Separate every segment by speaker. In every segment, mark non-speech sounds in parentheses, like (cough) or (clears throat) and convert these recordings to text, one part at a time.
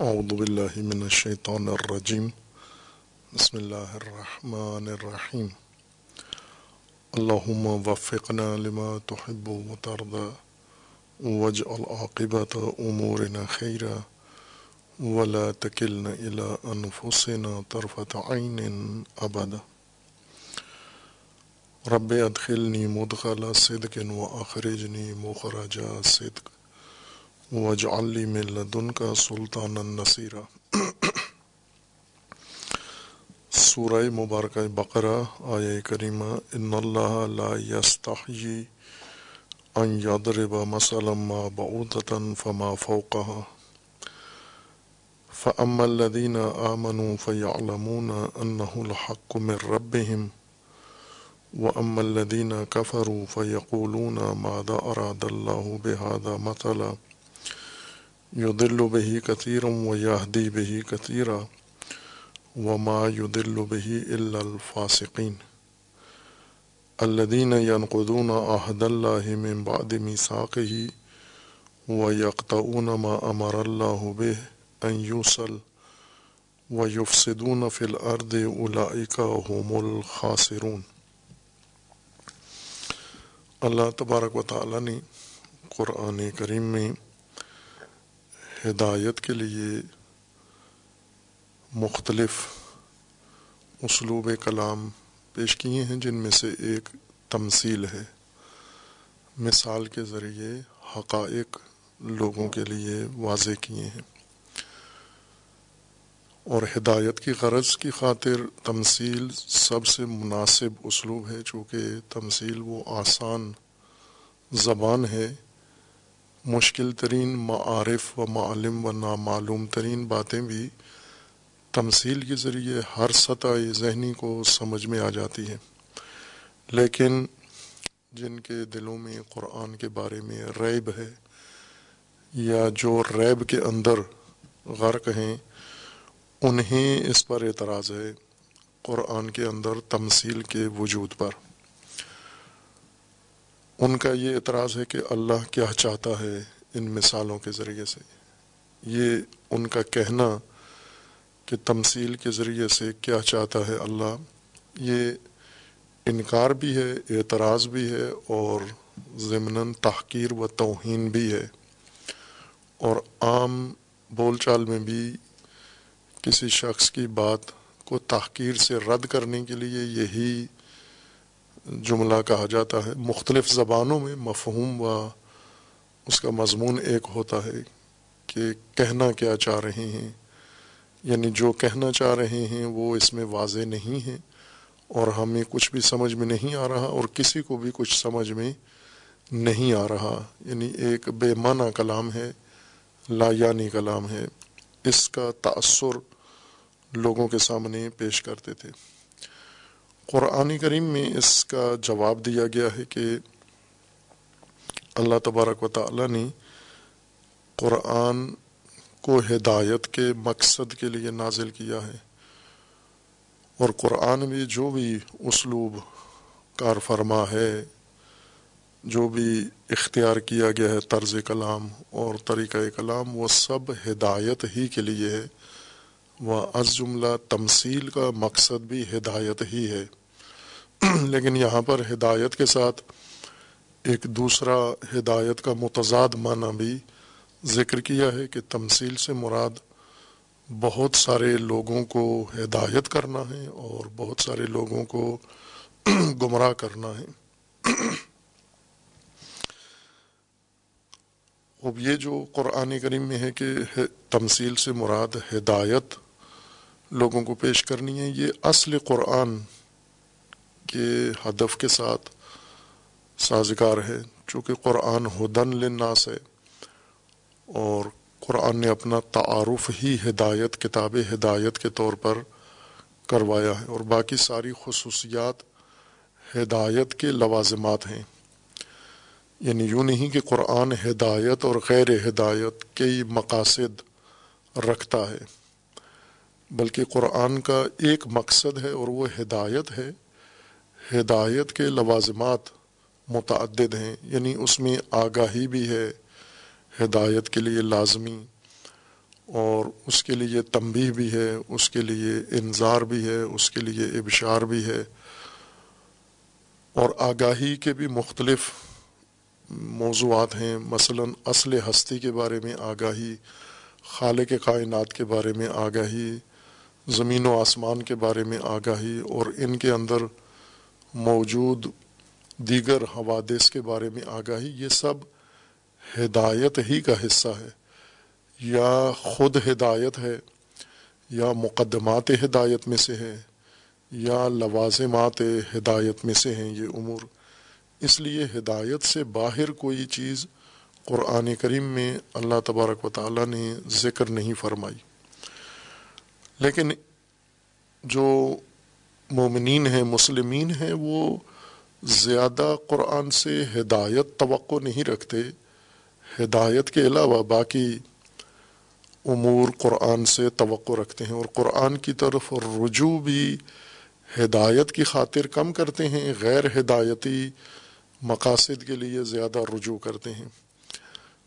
Speaker 1: أعوذ بالله من الشيطان الرجيم. بسم الله الرحمن الرحيم. اللهم وفقنا لما تحب و وترضى. واجعل عاقبة أمورنا خيرا. ولا تكلنا إلى أنفسنا طرفة عين أبدا. رب أدخلني مدخل صدق وأخرجني مخرج صدق. واجعل لي من لدنك سلطانا نصيرا. سورہ مبارکہ بقرہ، آیہ کریمہ، ان اللہ لا یستحیی ان یضرب مثلا ما بعودتا فما فوقها. فأما الذين آمنوا فيعلمون أنه الحق من ربهم وأما الذين كفروا فيقولون ماذا أراد الله بهذا مثلا. يضل به كثيرا ويهدي به كثيرا وما يضل به إلا الفاسقين الذين ينقضون عهد الله من بعد ميثاقه ويقطعون ما أمر الله به أن يوصل ويفسدون في الأرض أولئك هم الخاسرون اللہ تبارک و تعالی نے قرآن کریم میں ہدایت کے لیے مختلف اسلوب کلام پیش کیے ہیں، جن میں سے ایک تمثیل ہے۔ مثال کے ذریعے حقائق لوگوں کے لیے واضح کیے ہیں۔ اور ہدایت کی غرض کی خاطر تمثیل سب سے مناسب اسلوب ہے، چونکہ تمثیل وہ آسان زبان ہے مشکل ترین معارف و معلم و نامعلوم ترین باتیں بھی تمثیل کے ذریعے ہر سطح ذہنی کو سمجھ میں آ جاتی ہے لیکن جن کے دلوں میں قرآن کے بارے میں ریب ہے یا جو ریب کے اندر غرق ہیں، انہیں اس پر اعتراض ہے قرآن کے اندر تمثیل کے وجود پر۔ ان کا یہ اعتراض ہے کہ اللہ کیا چاہتا ہے ان مثالوں کے ذریعے سے۔ یہ ان کا کہنا کہ تمثیل کے ذریعے سے کیا چاہتا ہے اللہ، یہ انکار بھی ہے، اعتراض بھی ہے اور ضمن تحقیر و توہین بھی ہے۔ اور عام بول چال میں بھی کسی شخص کی بات کو تحقیر سے رد کرنے کے لیے یہی جملہ کہا جاتا ہے، مختلف زبانوں میں مفہوم و اس کا مضمون ایک ہوتا ہے کہ کہنا کیا چاہ رہے ہیں۔ یعنی جو کہنا چاہ رہے ہیں وہ اس میں واضح نہیں ہے اور ہمیں کچھ بھی سمجھ میں نہیں آ رہا اور کسی کو بھی کچھ سمجھ میں نہیں آ رہا۔ یعنی ایک بے معنی کلام ہے، لا یعنی کلام ہے۔ اس کا تأثر لوگوں کے سامنے پیش کرتے تھے۔ قرآن کریم میں اس کا جواب دیا گیا ہے کہ اللہ تبارک و تعالی نے قرآن کو ہدایت کے مقصد کے لیے نازل کیا ہے۔ اور قرآن میں جو بھی اسلوب کار فرما ہے، جو بھی اختیار کیا گیا ہے طرز کلام اور طریقہ کلام، وہ سب ہدایت ہی کے لیے ہے۔ وہ از جملہ تمثیل کا مقصد بھی ہدایت ہی ہے۔ (clears throat) لیکن یہاں پر ہدایت کے ساتھ ایک دوسرا ہدایت کا متضاد معنی بھی ذکر کیا ہے کہ تمثیل سے مراد بہت سارے لوگوں کو ہدایت کرنا ہے اور بہت سارے لوگوں کو (clears throat) گمراہ کرنا ہے۔ (clears throat) اب یہ جو قرآن کریم میں ہے کہ تمثیل سے مراد ہدایت لوگوں کو پیش کرنی ہے، یہ اصل قرآن کے ہدف کے ساتھ سازگار ہے، چونکہ قرآن ہدن للناس ہے اور قرآن نے اپنا تعارف ہی ہدایت، کتاب ہدایت کے طور پر کروایا ہے اور باقی ساری خصوصیات ہدایت کے لوازمات ہیں۔ یعنی یوں نہیں کہ قرآن ہدایت اور غیر ہدایت کئی مقاصد رکھتا ہے، بلکہ قرآن کا ایک مقصد ہے اور وہ ہدایت ہے۔ ہدایت کے لوازمات متعدد ہیں یعنی اس میں آگاہی بھی ہے ہدایت کے لیے لازمی اور اس کے لیے تنبیہ بھی ہے، اس کے لیے انظار بھی ہے، اس کے لیے ابشار بھی ہے اور آگاہی کے بھی مختلف موضوعات ہیں۔ مثلا اصل ہستی کے بارے میں آگاہی، خالق کائنات کے بارے میں آگاہی، زمین و آسمان کے بارے میں آگاہی اور ان کے اندر موجود دیگر حوادث کے بارے میں آگاہی، یہ سب ہدایت ہی کا حصہ ہے۔ یا خود ہدایت ہے، یا مقدمات ہدایت میں سے ہے یا لوازمات ہدایت میں سے ہیں۔ یہ امور۔ اس لیے ہدایت سے باہر کوئی چیز قرآن کریم میں اللہ تبارک و تعالیٰ نے ذکر نہیں فرمائی۔ لیکن جو مومنین ہیں، مسلمین ہیں، وہ زیادہ قرآن سے ہدایت، توقع نہیں رکھتے۔ ہدایت کے علاوہ باقی امور قرآن سے توقع رکھتے ہیں اور قرآن کی طرف رجوع بھی ہدایت کی خاطر کم کرتے ہیں، غیر ہدایتی مقاصد کے لیے زیادہ رجوع کرتے ہیں۔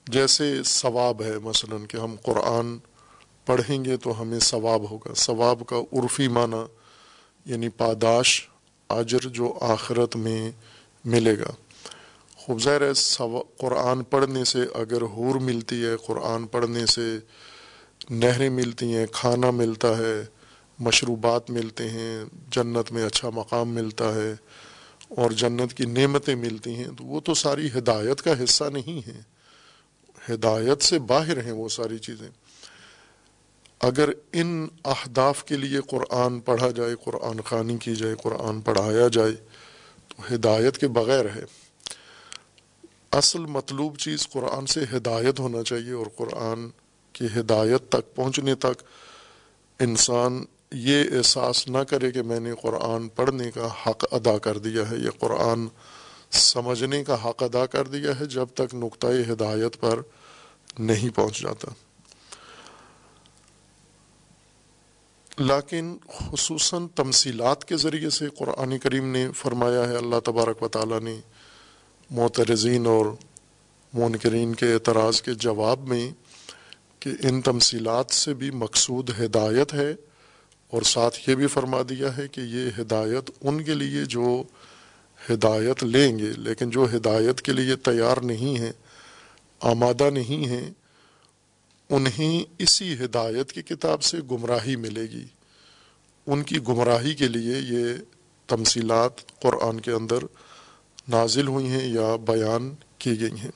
Speaker 1: جیسے ثواب ہے مثلا کہ ہم قرآن پڑھیں گے تو ہمیں ثواب ہوگا۔ ثواب کا عرفی معنی یعنی پاداش، اجر جو آخرت میں ملے گا۔ خوب ظاہر ہے قرآن پڑھنے سے اگر حور ملتی ہے، قرآن پڑھنے سے نہریں ملتی ہیں، کھانا ملتا ہے، مشروبات ملتے ہیں، جنت میں اچھا مقام ملتا ہے اور جنت کی نعمتیں ملتی ہیں، تو وہ تو ساری ہدایت کا حصہ نہیں ہے ہدایت سے باہر ہیں وہ ساری چیزیں۔ اگر ان اہداف کے لیے قرآن پڑھا جائے، قرآن خوانی کی جائے، قرآن پڑھایا جائے، تو ہدایت کے بغیر ہے۔ اصل مطلوب چیز قرآن سے ہدایت ہونا چاہیے اور قرآن کی ہدایت تک پہنچنے تک انسان یہ احساس نہ کرے کہ میں نے قرآن پڑھنے کا حق ادا کر دیا ہے یہ قرآن سمجھنے کا حق ادا کر دیا ہے جب تک نقطۂ ہدایت پر نہیں پہنچ جاتا۔ لیکن خصوصاً تمثیلات کے ذریعے سے قرآن کریم نے فرمایا ہے، اللہ تبارک و تعالیٰ نے معترزین اور منکرین کے اعتراض کے جواب میں کہ ان تمثیلات سے بھی مقصود ہدایت ہے اور ساتھ یہ بھی فرما دیا ہے کہ یہ ہدایت ان کے لیے جو ہدایت لیں گے، لیکن جو ہدایت کے لیے تیار نہیں ہیں، آمادہ نہیں ہیں انہیں اسی ہدایت کی کتاب سے گمراہی ملے گی۔ ان کی گمراہی کے لیے یہ تمثیلات قرآن کے اندر نازل ہوئی ہیں یا بیان کی گئی ہیں۔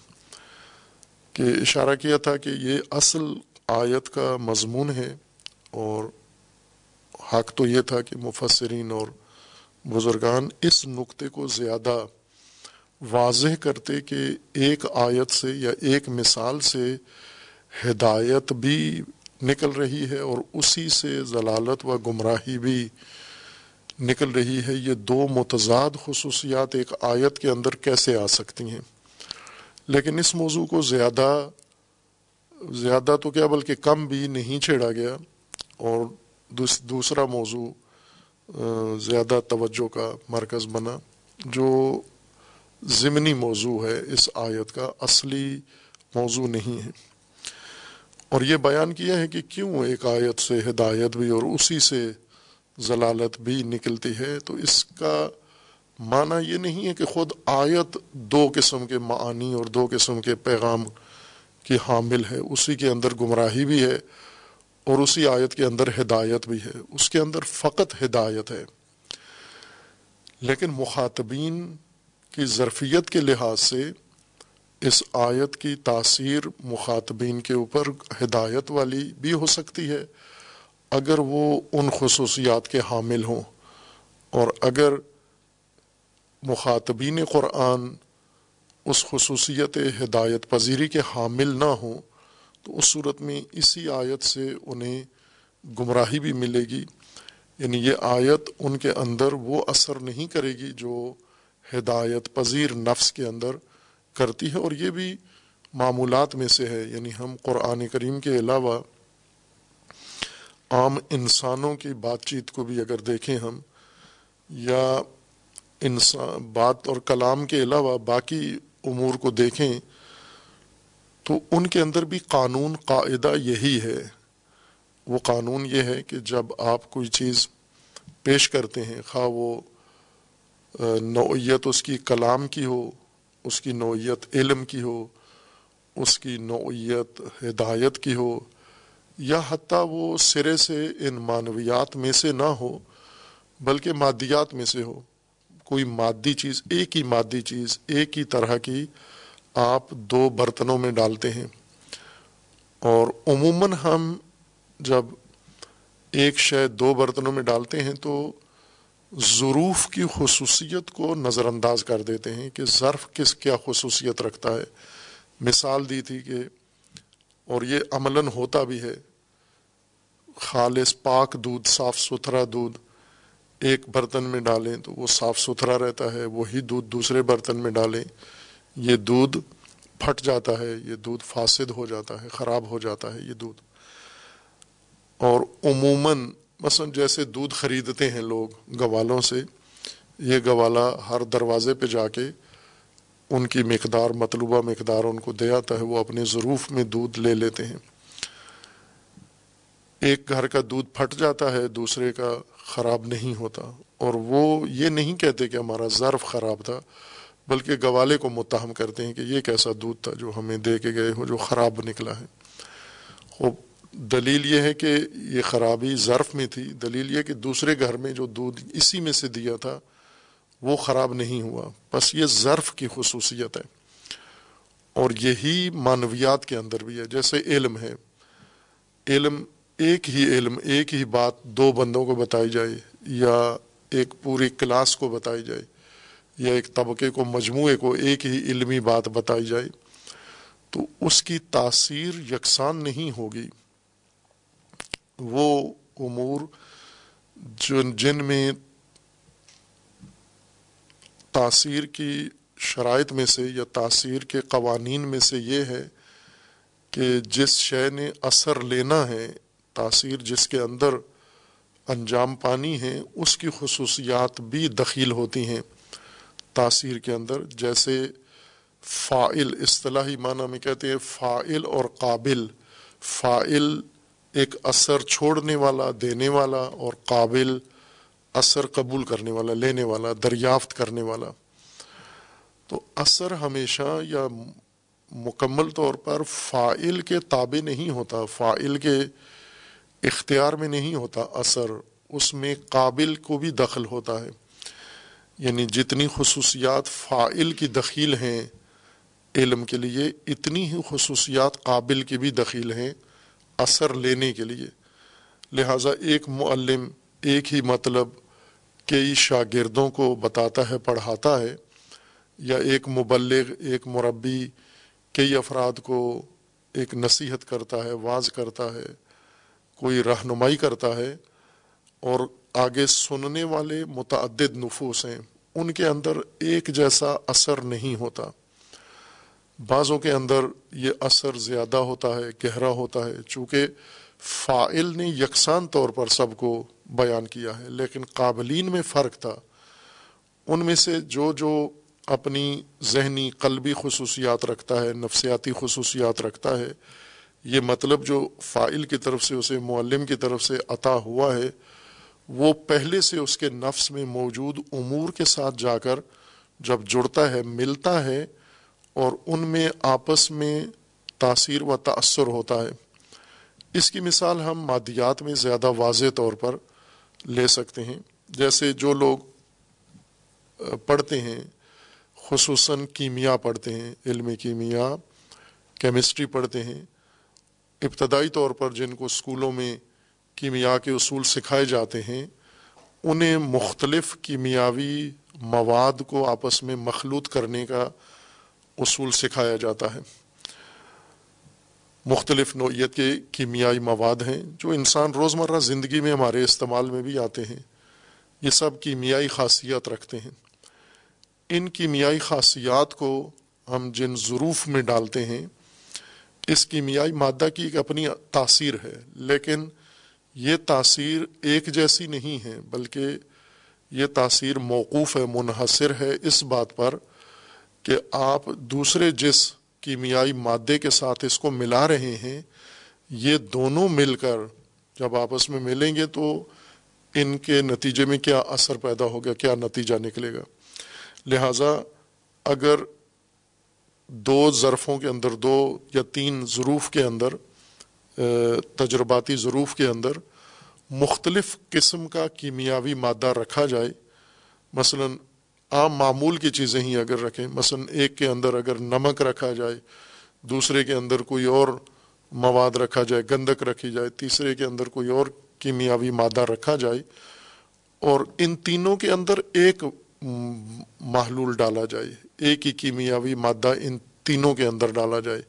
Speaker 1: کہ اشارہ کیا تھا کہ یہ اصل آیت کا مضمون ہے اور حق تو یہ تھا کہ مفسرین اور بزرگان اس نقطے کو زیادہ واضح کرتے کہ ایک آیت سے یا ایک مثال سے ہدایت بھی نکل رہی ہے اور اسی سے ضلالت و گمراہی بھی نکل رہی ہے۔ یہ دو متضاد خصوصیات ایک آیت کے اندر کیسے آ سکتی ہیں؟ لیکن اس موضوع کو زیادہ زیادہ تو کیا بلکہ کم بھی نہیں چھیڑا گیا۔ اور دوسرا موضوع زیادہ توجہ کا مرکز بنا، جو ضمنی موضوع ہے اس آیت کا، اصلی موضوع نہیں ہے۔ اور یہ بیان کیا ہے کہ کیوں ایک آیت سے ہدایت بھی اور اسی سے ضلالت بھی نکلتی ہے؟ تو اس کا معنی یہ نہیں ہے کہ خود آیت دو قسم کے معانی اور دو قسم کے پیغام کی حامل ہے، اسی کے اندر گمراہی بھی ہے اور اسی آیت کے اندر ہدایت بھی ہے۔ اس کے اندر فقط ہدایت ہے۔ لیکن مخاطبین کی ظرفیت کے لحاظ سے اس آیت کی تاثیر مخاطبین کے اوپر ہدایت والی بھی ہو سکتی ہے اگر وہ ان خصوصیات کے حامل ہوں اور اگر مخاطبین قرآن اس خصوصیت ہدایت پذیری کے حامل نہ ہوں تو اس صورت میں اسی آیت سے انہیں گمراہی بھی ملے گی۔ یعنی یہ آیت ان کے اندر وہ اثر نہیں کرے گی جو ہدایت پذیر نفس کے اندر کرتی ہے اور یہ بھی معمولات میں سے ہے۔ یعنی ہم قرآن کریم کے علاوہ عام انسانوں کی بات چیت کو بھی اگر دیکھیں ہم، یا انسان، بات اور کلام کے علاوہ باقی امور کو دیکھیں تو ان کے اندر بھی قانون قاعدہ یہی ہے۔ وہ قانون یہ ہے کہ جب آپ کوئی چیز پیش کرتے ہیں، خواہ وہ نوعیت اس کی کلام کی ہو اس کی نوعیت علم کی ہو، اس کی نوعیت ہدایت کی ہو، یا حتیٰ وہ سرے سے ان معنویات میں سے نہ ہو، بلکہ مادیات میں سے ہو۔ کوئی مادی چیز، ایک ہی مادی چیز، ایک ہی طرح کی آپ دو برتنوں میں ڈالتے ہیں۔ اور عموماً ہم جب ایک شے دو برتنوں میں ڈالتے ہیں تو ظروف کی خصوصیت کو نظر انداز کر دیتے ہیں کہ ظرف کس کیا خصوصیت رکھتا ہے۔ مثال دی تھی کہ اور یہ عملاً ہوتا بھی ہے۔ خالص پاک دودھ، صاف ستھرا دودھ ایک برتن میں ڈالیں تو وہ صاف ستھرا رہتا ہے، وہی دودھ دوسرے برتن میں ڈالیں۔ یہ دودھ پھٹ جاتا ہے، یہ دودھ فاسد ہو جاتا ہے، خراب ہو جاتا ہے، یہ دودھ۔ اور عموماً مثلا جیسے دودھ خریدتے ہیں لوگ گوالوں سے، یہ گوالا ہر دروازے پہ جا کے ان کی مقدار، مطلوبہ مقدار ان کو دے آتا ہے، وہ اپنے ظروف میں دودھ لے لیتے ہیں۔ ایک گھر کا دودھ پھٹ جاتا ہے، دوسرے کا خراب نہیں ہوتا۔ اور وہ یہ نہیں کہتے کہ ہمارا ظرف خراب تھا، بلکہ گوالے کو متہم کرتے ہیں کہ یہ کیسا دودھ تھا جو ہمیں دے کے گئے ہو، جو خراب نکلا ہے۔ خوب دلیل یہ ہے کہ یہ خرابی ظرف میں تھی۔ دلیل یہ کہ دوسرے گھر میں جو دودھ اسی میں سے دیا تھا، وہ خراب نہیں ہوا۔ بس یہ ظرف کی خصوصیت ہے۔ اور یہی معنویات کے اندر بھی ہے۔ جیسے علم ہے۔ علم ایک ہی علم، ایک ہی بات دو بندوں کو بتائی جائے، یا ایک پوری کلاس کو بتائی جائے، یا ایک طبقے کو، مجموعے کو ایک ہی علمی بات بتائی جائے، تو اس کی تاثیر یکساں نہیں ہوگی۔ وہ امور جن جن میں تاثیر کی شرائط میں سے یا تاثیر کے قوانین میں سے یہ ہے کہ جس شے نے اثر لینا ہے، تاثیر جس کے اندر انجام پانی ہے، اس کی خصوصیات بھی دخیل ہوتی ہیں۔ تاثیر کے اندر جیسے فائل اصطلاحی معنی میں کہتے ہیں فائل اور قابل۔ فائل ایک اثر چھوڑنے والا، دینے والا اور قابل اثر قبول کرنے والا، لینے والا، دریافت کرنے والا۔ تو اثر ہمیشہ یا مکمل طور پر فائل کے تابع نہیں ہوتا فائل کے اختیار میں نہیں ہوتا اثر، اس میں قابل کو بھی دخل ہوتا ہے۔ یعنی جتنی خصوصیات فائل کی دخیل ہیں علم کے لیے، اتنی ہی خصوصیات قابل کی بھی دخیل ہیں۔ اثر لینے کے لیے۔ لہٰذا ایک معلم، ایک ہی مطلب کئی شاگردوں کو بتاتا ہے، پڑھاتا ہے، یا ایک مبلغ، ایک مربی کئی افراد کو ایک نصیحت کرتا ہے واز کرتا ہے، کوئی رہنمائی کرتا ہے۔ اور آگے سننے والے متعدد نفوس ہیں، ان کے اندر ایک جیسا اثر نہیں ہوتا۔ بعضوں کے اندر یہ اثر زیادہ ہوتا ہے، گہرا ہوتا ہے، چونکہ فائل نے یکساں طور پر سب کو بیان کیا ہے، لیکن قابلین میں فرق تھا۔ ان میں سے جو جو اپنی ذہنی، قلبی خصوصیات رکھتا ہے، نفسیاتی خصوصیات رکھتا ہے، یہ مطلب جو فائل کی طرف سے، اسے معلم کی طرف سے عطا ہوا ہے، وہ پہلے سے اس کے نفس میں موجود امور کے ساتھ جا کر جب جڑتا ہے، ملتا ہے اور ان میں آپس میں تاثیر و تأثر ہوتا ہے۔ اس کی مثال ہم مادیات میں زیادہ واضح طور پر لے سکتے ہیں۔ جیسے جو لوگ پڑھتے ہیں، خصوصاً کیمیا پڑھتے ہیں، علم کیمیا، کیمسٹری پڑھتے ہیں، ابتدائی طور پر جن کو اسکولوں میں کیمیا کے اصول سکھائے جاتے ہیں، انہیں مختلف کیمیاوی مواد کو آپس میں مخلوط کرنے کا اصول سکھایا جاتا ہے۔ مختلف نوعیت کے کیمیائی مواد ہیں جو انسان روزمرہ زندگی میں ہمارے استعمال میں بھی آتے ہیں۔ یہ سب کیمیائی خاصیت رکھتے ہیں۔ ان کیمیائی خاصیات کو ہم جن ظروف میں ڈالتے ہیں، اس کیمیائی مادہ کی ایک اپنی تاثیر ہے۔ لیکن یہ تاثیر ایک جیسی نہیں ہے، بلکہ یہ تاثیر موقوف ہے، منحصر ہے۔ اس بات پر کہ آپ دوسرے جس کیمیائی مادے کے ساتھ اس کو ملا رہے ہیں، یہ دونوں مل کر جب آپس میں ملیں گے تو ان کے نتیجے میں کیا اثر پیدا ہوگا، کیا نتیجہ نکلے گا؟ لہٰذا اگر دو ظرفوں کے اندر، دو یا تین ظروف کے اندر تجرباتی ظروف کے اندر مختلف قسم کا کیمیاوی مادہ رکھا جائے، مثلا عام معمول کی چیزیں ہی اگر رکھیں، مثلا ایک کے اندر اگر نمک رکھا جائے، دوسرے کے اندر کوئی اور مواد رکھا جائے، گندک رکھی جائے، تیسرے کے اندر کوئی اور کیمیاوی مادہ رکھا جائے، اور ان تینوں کے اندر ایک محلول ڈالا جائے، ایک ہی کیمیاوی مادہ ان تینوں کے اندر ڈالا جائے،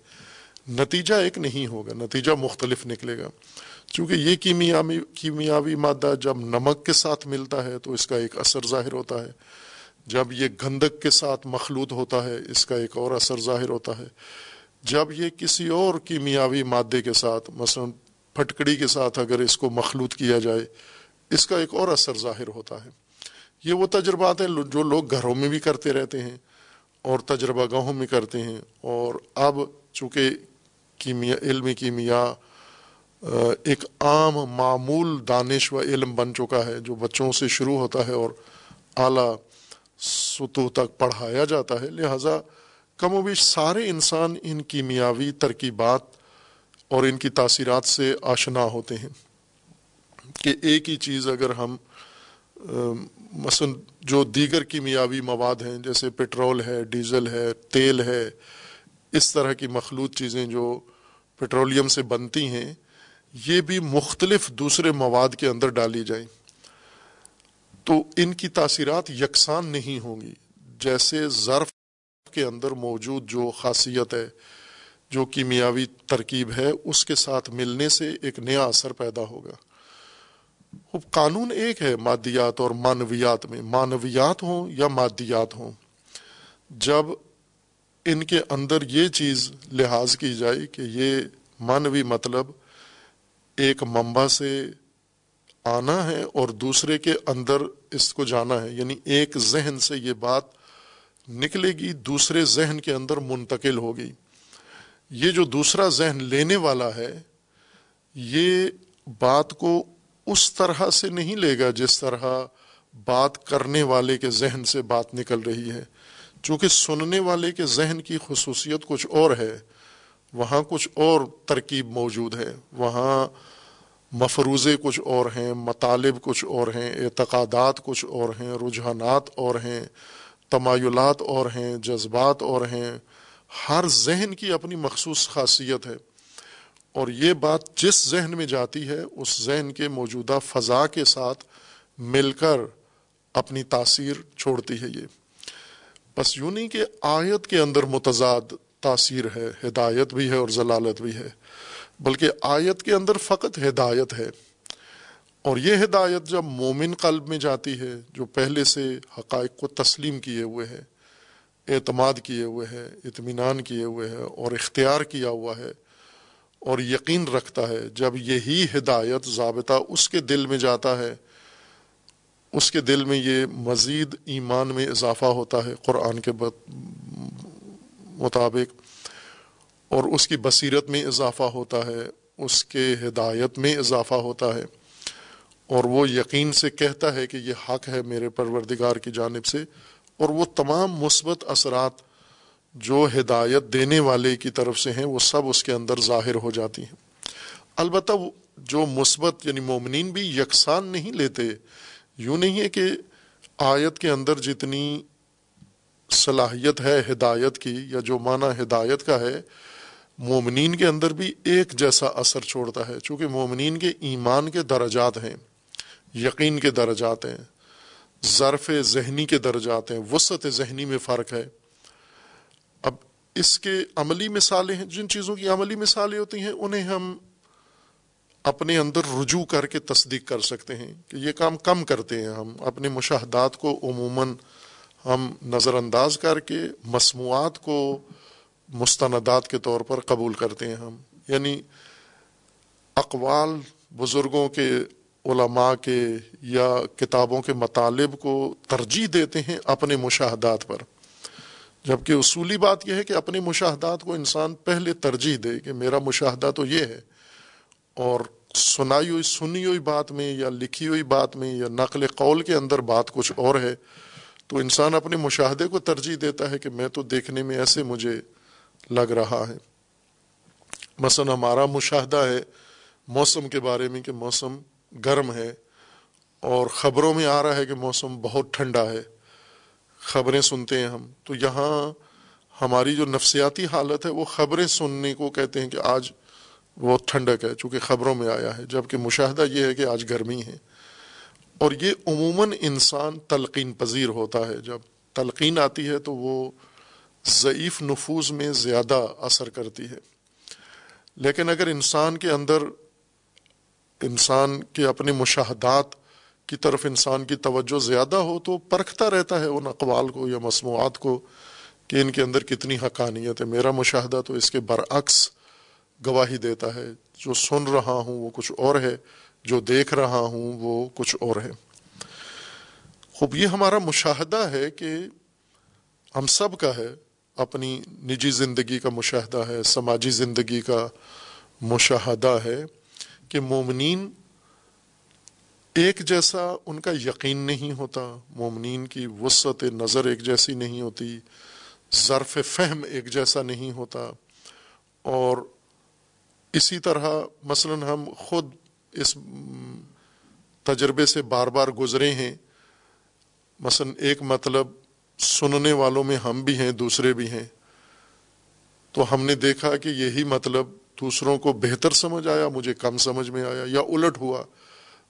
Speaker 1: نتیجہ ایک نہیں ہوگا، نتیجہ مختلف نکلے گا۔ چونکہ یہ کیمیاوی کیمیاوی مادہ جب نمک کے ساتھ ملتا ہے تو اس کا ایک اثر ظاہر ہوتا ہے۔ جب یہ گندک کے ساتھ مخلوط ہوتا ہے، اس کا ایک اور اثر ظاہر ہوتا ہے۔ جب یہ کسی اور کیمیاوی مادے کے ساتھ، مثلا پھٹکڑی کے ساتھ اگر اس کو مخلوط کیا جائے، اس کا ایک اور اثر ظاہر ہوتا ہے۔ یہ وہ تجربات ہیں جو لوگ گھروں میں بھی کرتے رہتے ہیں اور تجربہ گاہوں میں کرتے ہیں۔ اور اب چونکہ کیمیا، علم کیمیا ایک عام معمول دانش و علم بن چکا ہے، جو بچوں سے شروع ہوتا ہے اور اعلیٰ سطح تک پڑھایا جاتا ہے۔ لہٰذا کم و بیش سارے انسان ان کیمیاوی ترکیبات اور ان کی تاثیرات سے آشنا ہوتے ہیں۔ کہ ایک ہی چیز اگر ہم مثلا جو دیگر کیمیاوی مواد ہیں، جیسے پٹرول ہے، ڈیزل ہے، تیل ہے، اس طرح کی مخلوط چیزیں جو پٹرولیم سے بنتی ہیں، یہ بھی مختلف دوسرے مواد کے اندر ڈالی جائیں۔ تو ان کی تاثیرات یکساں نہیں ہوں گی، جیسے ظرف کے اندر موجود جو خاصیت ہے، جو کیمیاوی ترکیب ہے، اس کے ساتھ ملنے سے ایک نیا اثر پیدا ہوگا۔ قانون ایک ہے مادیات اور مانویات میں۔ مانویات ہوں یا مادیات ہوں، جب ان کے اندر یہ چیز لحاظ کی جائے کہ یہ مانوی مطلب ایک منبع سے آنا ہے اور دوسرے کے اندر اس کو جانا ہے یعنی ایک ذہن سے یہ بات نکلے گی، دوسرے ذہن کے اندر منتقل ہوگی یہ جو دوسرا ذہن لینے والا ہے، یہ بات کو اس طرح سے نہیں لے گا جس طرح بات کرنے والے کے ذہن سے بات نکل رہی ہے۔ چونکہ سننے والے کے ذہن کی خصوصیت کچھ اور ہے، وہاں کچھ اور ترکیب موجود ہے۔ وہاں مفروضے کچھ اور ہیں، مطالب کچھ اور ہیں، اعتقادات کچھ اور ہیں، رجحانات اور ہیں، تمایلات اور ہیں، جذبات اور ہیں۔ ہر ذہن کی اپنی مخصوص خاصیت ہے۔ اور یہ بات جس ذہن میں جاتی ہے، اس ذہن کے موجودہ فضا کے ساتھ مل کر اپنی تاثیر چھوڑتی ہے یہ۔ بس یوں نہیں کہ آیت کے اندر متضاد تاثیر ہے، ہدایت بھی ہے اور ضلالت بھی ہے۔ بلکہ آیت کے اندر فقط ہدایت ہے۔ اور یہ ہدایت جب مومن قلب میں جاتی ہے، جو پہلے سے حقائق کو تسلیم کیے ہوئے ہے، اعتماد کیے ہوئے ہے، اطمینان کیے ہوئے ہے، اور اختیار کیا ہوا ہے، اور یقین رکھتا ہے، جب یہی ہدایت ضابطہ اس کے دل میں جاتا ہے، اس کے دل میں یہ مزید ایمان میں اضافہ ہوتا ہے قرآن کے مطابق۔ اور اس کی بصیرت میں اضافہ ہوتا ہے، اس کے ہدایت میں اضافہ ہوتا ہے۔ اور وہ یقین سے کہتا ہے کہ یہ حق ہے میرے پروردگار کی جانب سے۔ اور وہ تمام مثبت اثرات جو ہدایت دینے والے کی طرف سے ہیں، وہ سب اس کے اندر ظاہر ہو جاتی ہیں۔ البتہ جو مثبت یعنی مومنین بھی یکساں نہیں لیتے، یوں نہیں ہے کہ آیت کے اندر جتنی صلاحیت ہے ہدایت کی، یا جو معنی ہدایت کا ہے مومنین کے اندر بھی ایک جیسا اثر چھوڑتا ہے، چونکہ مومنین کے ایمان کے درجات ہیں، یقین کے درجات ہیں، ظرف ذہنی کے درجات ہیں، وسعت ذہنی میں فرق ہے۔ اب اس کے عملی مثالیں ہیں، جن چیزوں کی عملی مثالیں ہوتی ہیں، انہیں ہم اپنے اندر رجوع کر کے تصدیق کر سکتے ہیں کہ یہ کام کم کرتے ہیں۔ ہم اپنے مشاہدات کو عموماً ہم نظر انداز کر کے مصنوعات کو مستندات کے طور پر قبول کرتے ہیں ہم۔ یعنی اقوال بزرگوں کے، علماء کے یا کتابوں کے مطالب کو ترجیح دیتے ہیں اپنے مشاہدات پر۔ جبکہ اصولی بات یہ ہے کہ اپنے مشاہدات کو انسان پہلے ترجیح دے کہ میرا مشاہدہ تو یہ ہے، اور سنائی ہوئی، سنی ہوئی بات میں یا لکھی ہوئی بات میں یا نقل قول کے اندر بات کچھ اور ہے، تو انسان اپنے مشاہدے کو ترجیح دیتا ہے کہ میں تو دیکھنے میں ایسے مجھے لگ رہا ہے۔ مثلا ہمارا مشاہدہ ہے موسم کے بارے میں کہ موسم گرم ہے اور خبروں میں آ رہا ہے کہ موسم بہت ٹھنڈا ہے۔ خبریں سنتے ہیں ہم۔ تو یہاں ہماری جو نفسیاتی حالت ہے وہ خبریں سننے کو کہتے ہیں کہ آج وہ ٹھنڈک ہے، چونکہ خبروں میں آیا ہے۔ جبکہ مشاہدہ یہ ہے کہ آج گرمی ہے۔ اور یہ عموماً انسان تلقین پذیر ہوتا ہے۔ جب تلقین آتی ہے تو وہ ضعیف نفوذ میں زیادہ اثر کرتی ہے۔ لیکن اگر انسان کے اندر انسان کے اپنے مشاہدات کی طرف انسان کی توجہ زیادہ ہو تو پرکھتا رہتا ہے ان اقوال کو یا مصنوعات کو کہ ان کے اندر کتنی حقانیت ہے۔ میرا مشاہدہ تو اس کے برعکس گواہی دیتا ہے۔ جو سن رہا ہوں وہ کچھ اور ہے، جو دیکھ رہا ہوں وہ کچھ اور ہے۔ خوب، یہ ہمارا مشاہدہ ہے کہ ہم سب کا ہے اپنی نجی زندگی کا مشاہدہ ہے، سماجی زندگی کا مشاہدہ ہے کہ مومنین ایک جیسا ان کا یقین نہیں ہوتا، مومنین کی وسعت نظر ایک جیسی نہیں ہوتی، ظرف فہم ایک جیسا نہیں ہوتا۔ اور اسی طرح مثلا ہم خود اس تجربے سے بار بار گزرے ہیں۔ مثلا ایک مطلب سننے والوں میں ہم بھی ہیں، دوسرے بھی ہیں۔ تو ہم نے دیکھا کہ یہی مطلب دوسروں کو بہتر سمجھ آیا، مجھے کم سمجھ میں آیا یا الٹ ہوا۔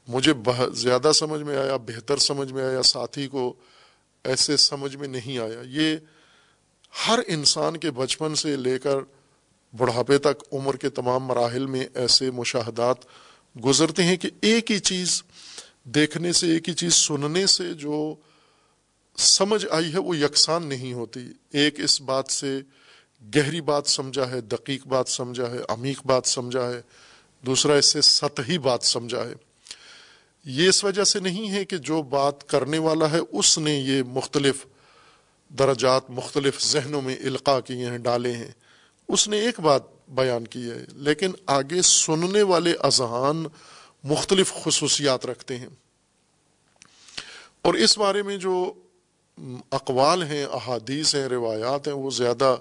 Speaker 1: مجھے زیادہ سمجھ میں آیا، بہتر سمجھ میں آیا، ساتھی کو ایسے سمجھ میں نہیں آیا۔ یہ ہر انسان کے بچپن سے لے کر بڑھاپے تک عمر کے تمام مراحل میں ایسے مشاہدات گزرتے ہیں کہ ایک ہی چیز دیکھنے سے، ایک ہی چیز سننے سے جو سمجھ آئی ہے، وہ یکساں نہیں ہوتی۔ ایک اس بات سے گہری بات سمجھا ہے، دقیق بات سمجھا ہے، عمیق بات سمجھا ہے، دوسرا اس سے سطحی بات سمجھا ہے۔ یہ اس وجہ سے نہیں ہے کہ جو بات کرنے والا ہے، اس نے یہ مختلف درجات، مختلف ذہنوں میں القاع کیے ہیں، ڈالے ہیں۔ اس نے ایک بات بیان کی ہے، لیکن آگے سننے والے اذہان مختلف خصوصیات رکھتے ہیں۔ اور اس بارے میں جو اقوال ہیں، احادیث ہیں، روایات ہیں، وہ زیادہ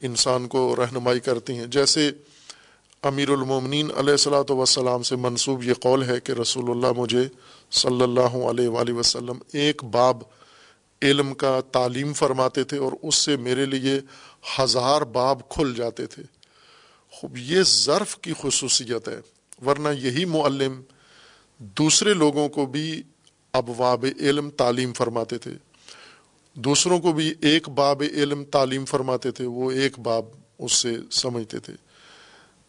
Speaker 1: انسان کو رہنمائی کرتی ہیں۔ جیسے امیر المومنین علیہ السلاۃ وسلام سے منصوب یہ قول ہے کہ رسول اللہ مجھے صلی اللہ علیہ وآلہ وسلم ایک باب علم کا تعلیم فرماتے تھے اور اس سے میرے لیے ہزار باب کھل جاتے تھے۔ خوب، یہ ظرف کی خصوصیت ہے۔ ورنہ یہی معلم دوسرے لوگوں کو بھی ابواب علم تعلیم فرماتے تھے۔ دوسروں کو بھی ایک باب علم تعلیم فرماتے تھے، وہ ایک باب اس سے سمجھتے تھے۔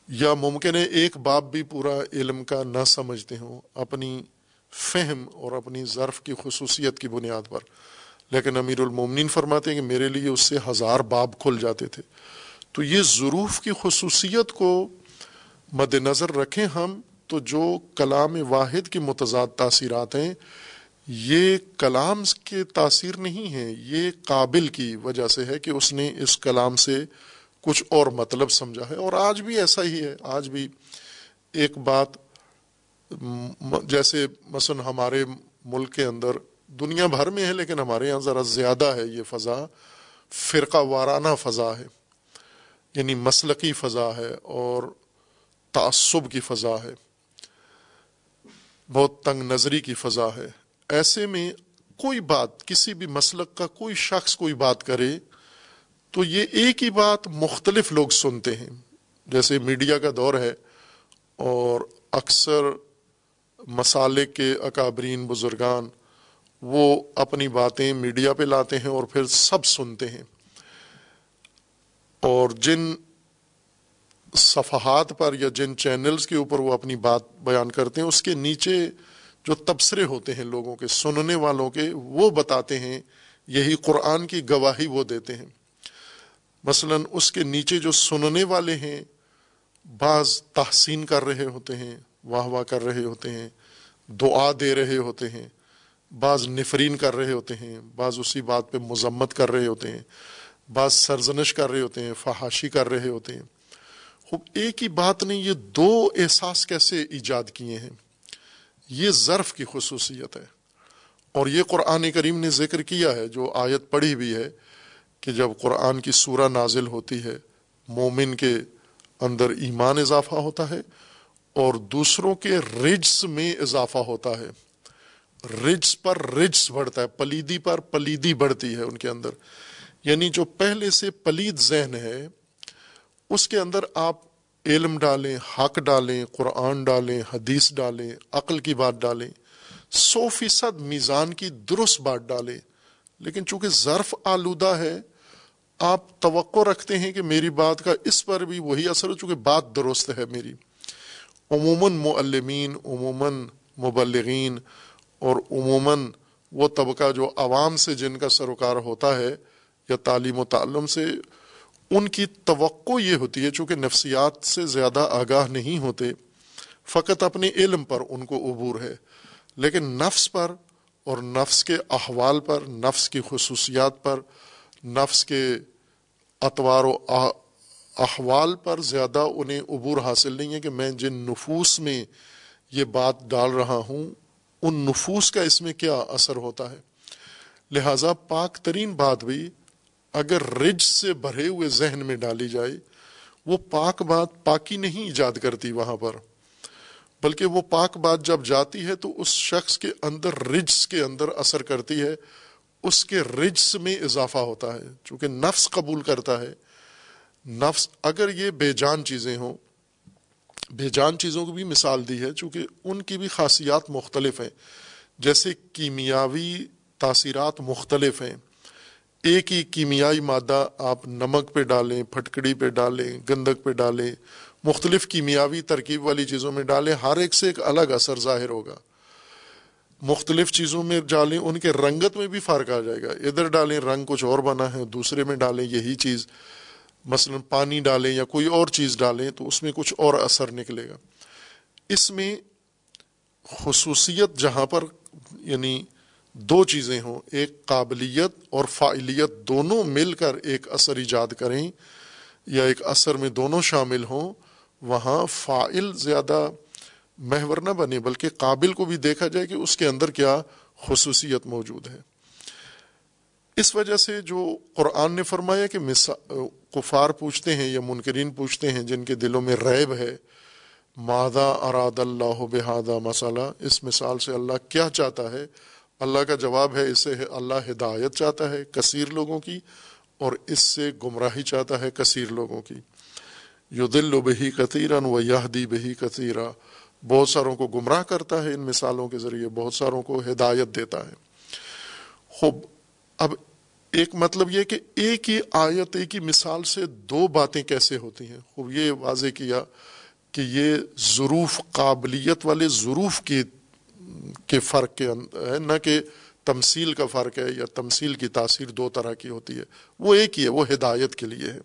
Speaker 1: یا ممکن ہے ایک باب بھی پورا علم کا نہ سمجھتے ہوں، اپنی فہم اور اپنی ظرف کی خصوصیت کی بنیاد پر۔ لیکن امیر المومنین فرماتے ہیں کہ میرے لیے اس سے ہزار باب کھل جاتے تھے۔ تو یہ ظروف کی خصوصیت کو مد نظر رکھیں ہم، تو جو کلام واحد کی متضاد تاثیرات ہیں یہ کلام کے تاثیر نہیں ہے یہ قابل کی وجہ سے ہے کہ اس نے اس کلام سے کچھ اور مطلب سمجھا ہے۔ اور آج بھی ایسا ہی ہے۔ آج بھی ایک بات جیسے مثلا ہمارے ملک کے اندر دنیا بھر میں ہے، لیکن ہمارے یہاں ذرا زیادہ ہے یہ فضا۔ فرقہ وارانہ فضا ہے یعنی مسلقی فضا ہے اور تعصب کی فضا ہے۔ بہت تنگ نظری کی فضا ہے۔ ایسے میں کوئی بات، کسی بھی مسلک کا کوئی شخص کوئی بات کرے، تو یہ ایک ہی بات مختلف لوگ سنتے ہیں۔ جیسے میڈیا کا دور ہے اور اکثر مسالے کے اکابرین، بزرگان وہ اپنی باتیں میڈیا پہ لاتے ہیں اور پھر سب سنتے ہیں۔ اور جن صفحات پر یا جن چینلز کے اوپر وہ اپنی بات بیان کرتے ہیں، اس کے نیچے جو تبصرے ہوتے ہیں لوگوں کے، سننے والوں کے، وہ بتاتے ہیں، یہی قرآن کی گواہی وہ دیتے ہیں۔ مثلا اس کے نیچے جو سننے والے ہیں، بعض تحسین کر رہے ہوتے ہیں، واہ واہ کر رہے ہوتے ہیں، دعا دے رہے ہوتے ہیں، بعض نفرین کر رہے ہوتے ہیں، بعض اسی بات پہ مذمت کر رہے ہوتے ہیں، بعض سرزنش کر رہے ہوتے ہیں، فحاشی کر رہے ہوتے ہیں۔ خوب، ایک ہی بات نے یہ دو احساس کیسے ایجاد کیے ہیں؟ یہ ظرف کی خصوصیت ہے۔ اور یہ قرآن کریم نے ذکر کیا ہے، جو آیت پڑھی بھی ہے، کہ جب قرآن کی سورہ نازل ہوتی ہے، مومن کے اندر ایمان اضافہ ہوتا ہے اور دوسروں کے رجس میں اضافہ ہوتا ہے۔ رجس پر رجس بڑھتا ہے، پلیدی پر پلیدی بڑھتی ہے ان کے اندر۔ یعنی جو پہلے سے پلید ذہن ہے، اس کے اندر آپ علم ڈالیں، حق ڈالیں، قرآن ڈالیں، حدیث ڈالیں، عقل کی بات ڈالیں، سو فیصد میزان کی درست بات ڈالیں۔ لیکن چونکہ ظرف آلودہ ہے، آپ توقع رکھتے ہیں کہ میری بات کا اس پر بھی وہی اثر ہو، چونکہ بات درست ہے میری۔ عموماً معلمین، عموماً مبلغین، اور عموماً وہ طبقہ جو عوام سے جن کا سروکار ہوتا ہے یا تعلیم و تعلم سے ان کی توقع یہ ہوتی ہے چونکہ نفسیات سے زیادہ آگاہ نہیں ہوتے، فقط اپنے علم پر ان کو عبور ہے، لیکن نفس پر اور نفس کے احوال پر، نفس کی خصوصیات پر، نفس کے اطوار و احوال پر زیادہ انہیں عبور حاصل نہیں ہے کہ میں جن نفوس میں یہ بات ڈال رہا ہوں، ان نفوس کا اس میں کیا اثر ہوتا ہے۔ لہذا پاک ترین بات بھی اگر رج سے بھرے ہوئے ذہن میں ڈالی جائے، وہ پاک بات پاکی نہیں ایجاد کرتی وہاں پر۔ بلکہ وہ پاک بات جب جاتی ہے تو اس شخص کے اندر رجس کے اندر اثر کرتی ہے، اس کے رجس میں اضافہ ہوتا ہے، چونکہ نفس قبول کرتا ہے۔ نفس اگر یہ بے جان چیزیں ہوں، بے جان چیزوں کو بھی مثال دی ہے، چونکہ ان کی بھی خاصیات مختلف ہیں۔ جیسے کیمیاوی تاثیرات مختلف ہیں۔ ایک ہی کیمیائی مادہ آپ نمک پہ ڈالیں، پھٹکڑی پہ ڈالیں، گندک پہ ڈالیں، مختلف کیمیاوی ترکیب والی چیزوں میں ڈالیں، ہر ایک سے ایک الگ اثر ظاہر ہوگا۔ مختلف چیزوں میں ڈالیں، ان کے رنگت میں بھی فرق آ جائے گا۔ ادھر ڈالیں، رنگ کچھ اور بنا ہے، دوسرے میں ڈالیں، یہی چیز۔ مثلا پانی ڈالیں یا کوئی اور چیز ڈالیں تو اس میں کچھ اور اثر نکلے گا۔ اس میں خصوصیت جہاں پر یعنی دو چیزیں ہوں، ایک قابلیت اور فعلیت دونوں مل کر ایک اثر ایجاد کریں یا ایک اثر میں دونوں شامل ہوں، وہاں فائل زیادہ محور نہ بنے، بلکہ قابل کو بھی دیکھا جائے کہ اس کے اندر کیا خصوصیت موجود ہے۔ اس وجہ سے جو قرآن نے فرمایا کہ کفار پوچھتے ہیں یا منکرین پوچھتے ہیں جن کے دلوں میں ریب ہے مادہ اراد اللہ بحادہ مسئلہ اس مثال سے اللہ کیا چاہتا ہے؟ اللہ کا جواب ہے، اسے اللہ ہدایت چاہتا ہے کثیر لوگوں کی، اور اس سے گمراہی چاہتا ہے کثیر لوگوں کی۔ یو دل و بہی کثیرن و یہدی بہی کثیرہ بہت ساروں کو گمراہ کرتا ہے، ان مثالوں کے ذریعے بہت ساروں کو ہدایت دیتا ہے۔ خوب، اب ایک مطلب یہ کہ ایک ہی آیت، ایک ہی مثال سے دو باتیں کیسے ہوتی ہیں؟ خوب، یہ واضح کیا کہ یہ ظروف، قابلیت والے ظروف کی کے فرق کے ہے، نہ کہ تمثیل کا فرق ہے یا تمثیل کی تاثیر دو طرح کی ہوتی ہے۔ وہ ایک ہی ہے، وہ ہدایت کے لیے ہے۔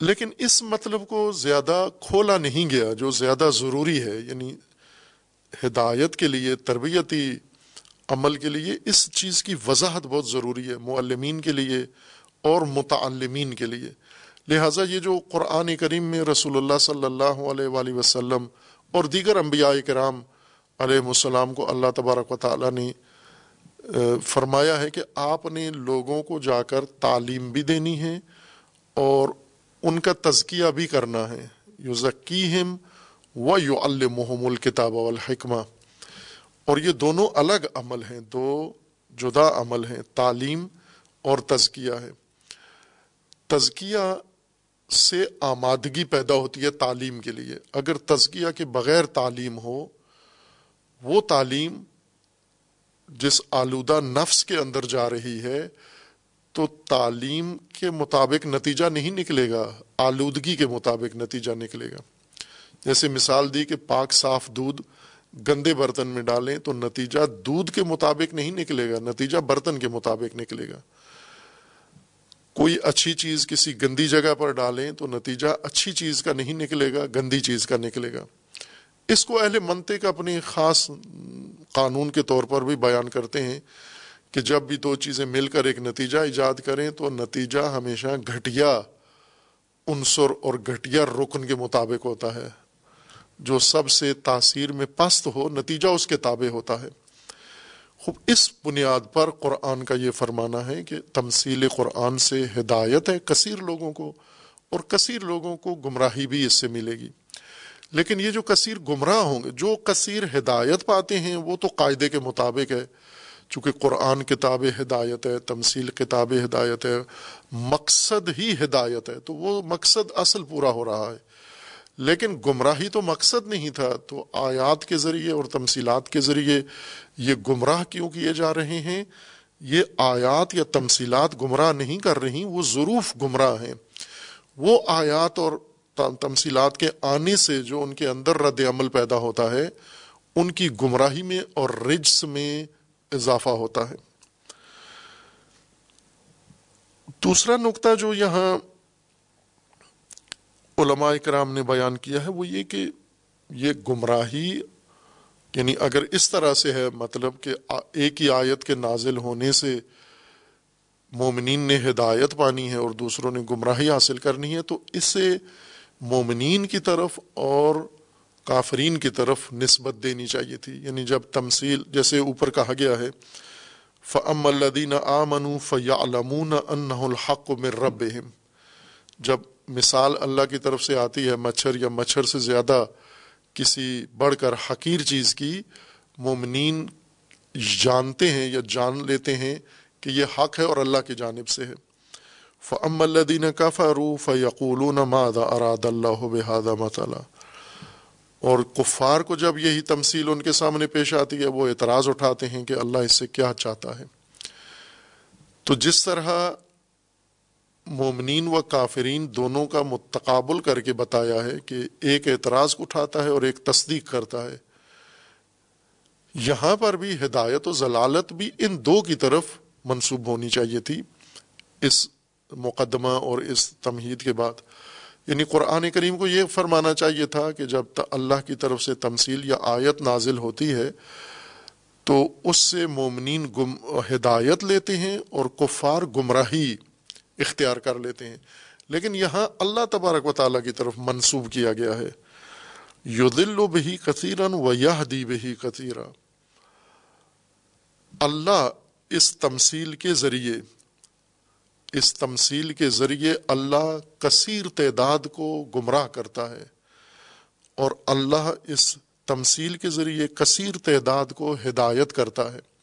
Speaker 1: لیکن اس مطلب کو زیادہ کھولا نہیں گیا، جو زیادہ ضروری ہے یعنی ہدایت کے لیے، تربیتی عمل کے لیے، اس چیز کی وضاحت بہت ضروری ہے، معلمین کے لیے اور متعلمین کے لیے۔ لہٰذا یہ جو قرآن کریم میں رسول اللہ صلی اللہ علیہ وآلہ وسلم اور دیگر انبیاء کرام علیہ السلام کو اللہ تبارک و تعالیٰ نے فرمایا ہے کہ آپ نے لوگوں کو جا کر تعلیم بھی دینی ہے اور ان کا تزکیہ بھی کرنا ہے۔ یو ذکی ہم و یو المحم الکتاب والحکمہ۔ اور یہ دونوں الگ عمل ہیں، دو جدا عمل ہیں، تعلیم اور تزکیہ ہے۔ تزکیہ سے آمادگی پیدا ہوتی ہے تعلیم کے لیے۔ اگر تزکیہ کے بغیر تعلیم ہو، وہ تعلیم جس آلودہ نفس کے اندر جا رہی ہے، تو تعلیم کے مطابق نتیجہ نہیں نکلے گا، آلودگی کے مطابق نتیجہ نکلے گا۔ جیسے مثال دی کہ پاک صاف دودھ گندے برتن میں ڈالیں تو نتیجہ دودھ کے مطابق نہیں نکلے گا، نتیجہ برتن کے مطابق نکلے گا۔ کوئی اچھی چیز کسی گندی جگہ پر ڈالیں تو نتیجہ اچھی چیز کا نہیں نکلے گا، گندی چیز کا نکلے گا۔ اس کو اہل منطق اپنی خاص قانون کے طور پر بھی بیان کرتے ہیں کہ جب بھی دو چیزیں مل کر ایک نتیجہ ایجاد کریں تو نتیجہ ہمیشہ گھٹیا عنصر اور گھٹیا رکن کے مطابق ہوتا ہے۔ جو سب سے تاثیر میں پست ہو، نتیجہ اس کے تابع ہوتا ہے۔ خوب، اس بنیاد پر قرآن کا یہ فرمانا ہے کہ تمثیل قرآن سے ہدایت ہے کثیر لوگوں کو اور کثیر لوگوں کو گمراہی بھی اس سے ملے گی۔ لیکن یہ جو کثیر گمراہ ہوں گے، جو کثیر ہدایت پاتے ہیں، وہ تو قاعدے کے مطابق ہے۔ چونکہ قرآن کتاب ہدایت ہے، تمثیل کتاب ہدایت ہے، مقصد ہی ہدایت ہے، تو وہ مقصد اصل پورا ہو رہا ہے۔ لیکن گمراہی تو مقصد نہیں تھا، تو آیات کے ذریعے اور تمثیلات کے ذریعے یہ گمراہ کیوں کیے جا رہے ہیں؟ یہ آیات یا تمثیلات گمراہ نہیں کر رہی، وہ ضرور گمراہ ہیں۔ وہ آیات اور تمثیلات کے آنے سے جو ان کے اندر رد عمل پیدا ہوتا ہے، ان کی گمراہی میں اور رجس میں اضافہ ہوتا ہے۔ دوسرا نقطہ جو یہاں علماء کرام نے بیان کیا ہے وہ یہ کہ یہ گمراہی یعنی اگر اس طرح سے ہے مطلب کہ ایک ہی آیت کے نازل ہونے سے مومنین نے ہدایت پانی ہے اور دوسروں نے گمراہی حاصل کرنی ہے، تو اس سے مومنین کی طرف اور کافرین کی طرف نسبت دینی چاہیے تھی۔ یعنی جب تمثیل، جیسے اوپر کہا گیا ہے فعم الدین آ منو فیا علمون الحق مر رب جب مثال اللہ کی طرف سے آتی ہے، مچھر یا مچھر سے زیادہ کسی بڑھ کر حقیر چیز کی مومنین جانتے ہیں یا جان لیتے ہیں کہ یہ حق ہے اور اللہ کی جانب سے ہے۔ فعم الدین کا فروف یقول ماد اراد اللہ بحاد مطالعہ اور کفار کو جب یہی تمثیل ان کے سامنے پیش آتی ہے، وہ اعتراض اٹھاتے ہیں کہ اللہ اس سے کیا چاہتا ہے۔ تو جس طرح مومنین و کافرین دونوں کا متقابل کر کے بتایا ہے کہ ایک اعتراض اٹھاتا ہے اور ایک تصدیق کرتا ہے۔ یہاں پر بھی ہدایت و ضلالت بھی ان دو کی طرف منسوب ہونی چاہیے تھی۔ اس مقدمہ اور اس تمہید کے بعد۔ یعنی قرآن کریم کو یہ فرمانا چاہیے تھا کہ جب اللہ کی طرف سے تمثیل یا آیت نازل ہوتی ہے، تو اس سے مومنین گم، ہدایت لیتے ہیں اور کفار گمراہی اختیار کر لیتے ہیں۔ لیکن یہاں اللہ تبارک و تعالیٰ کی طرف منسوب کیا گیا ہے۔ یو دل و بہی کثیرن و یہ دی بہی کثیرہ اللہ اس تمثیل کے ذریعے، اس تمثیل کے ذریعے اللہ کثیر تعداد کو گمراہ کرتا ہے۔ اور اللہ اس تمثیل کے ذریعے کثیر تعداد کو ہدایت کرتا ہے۔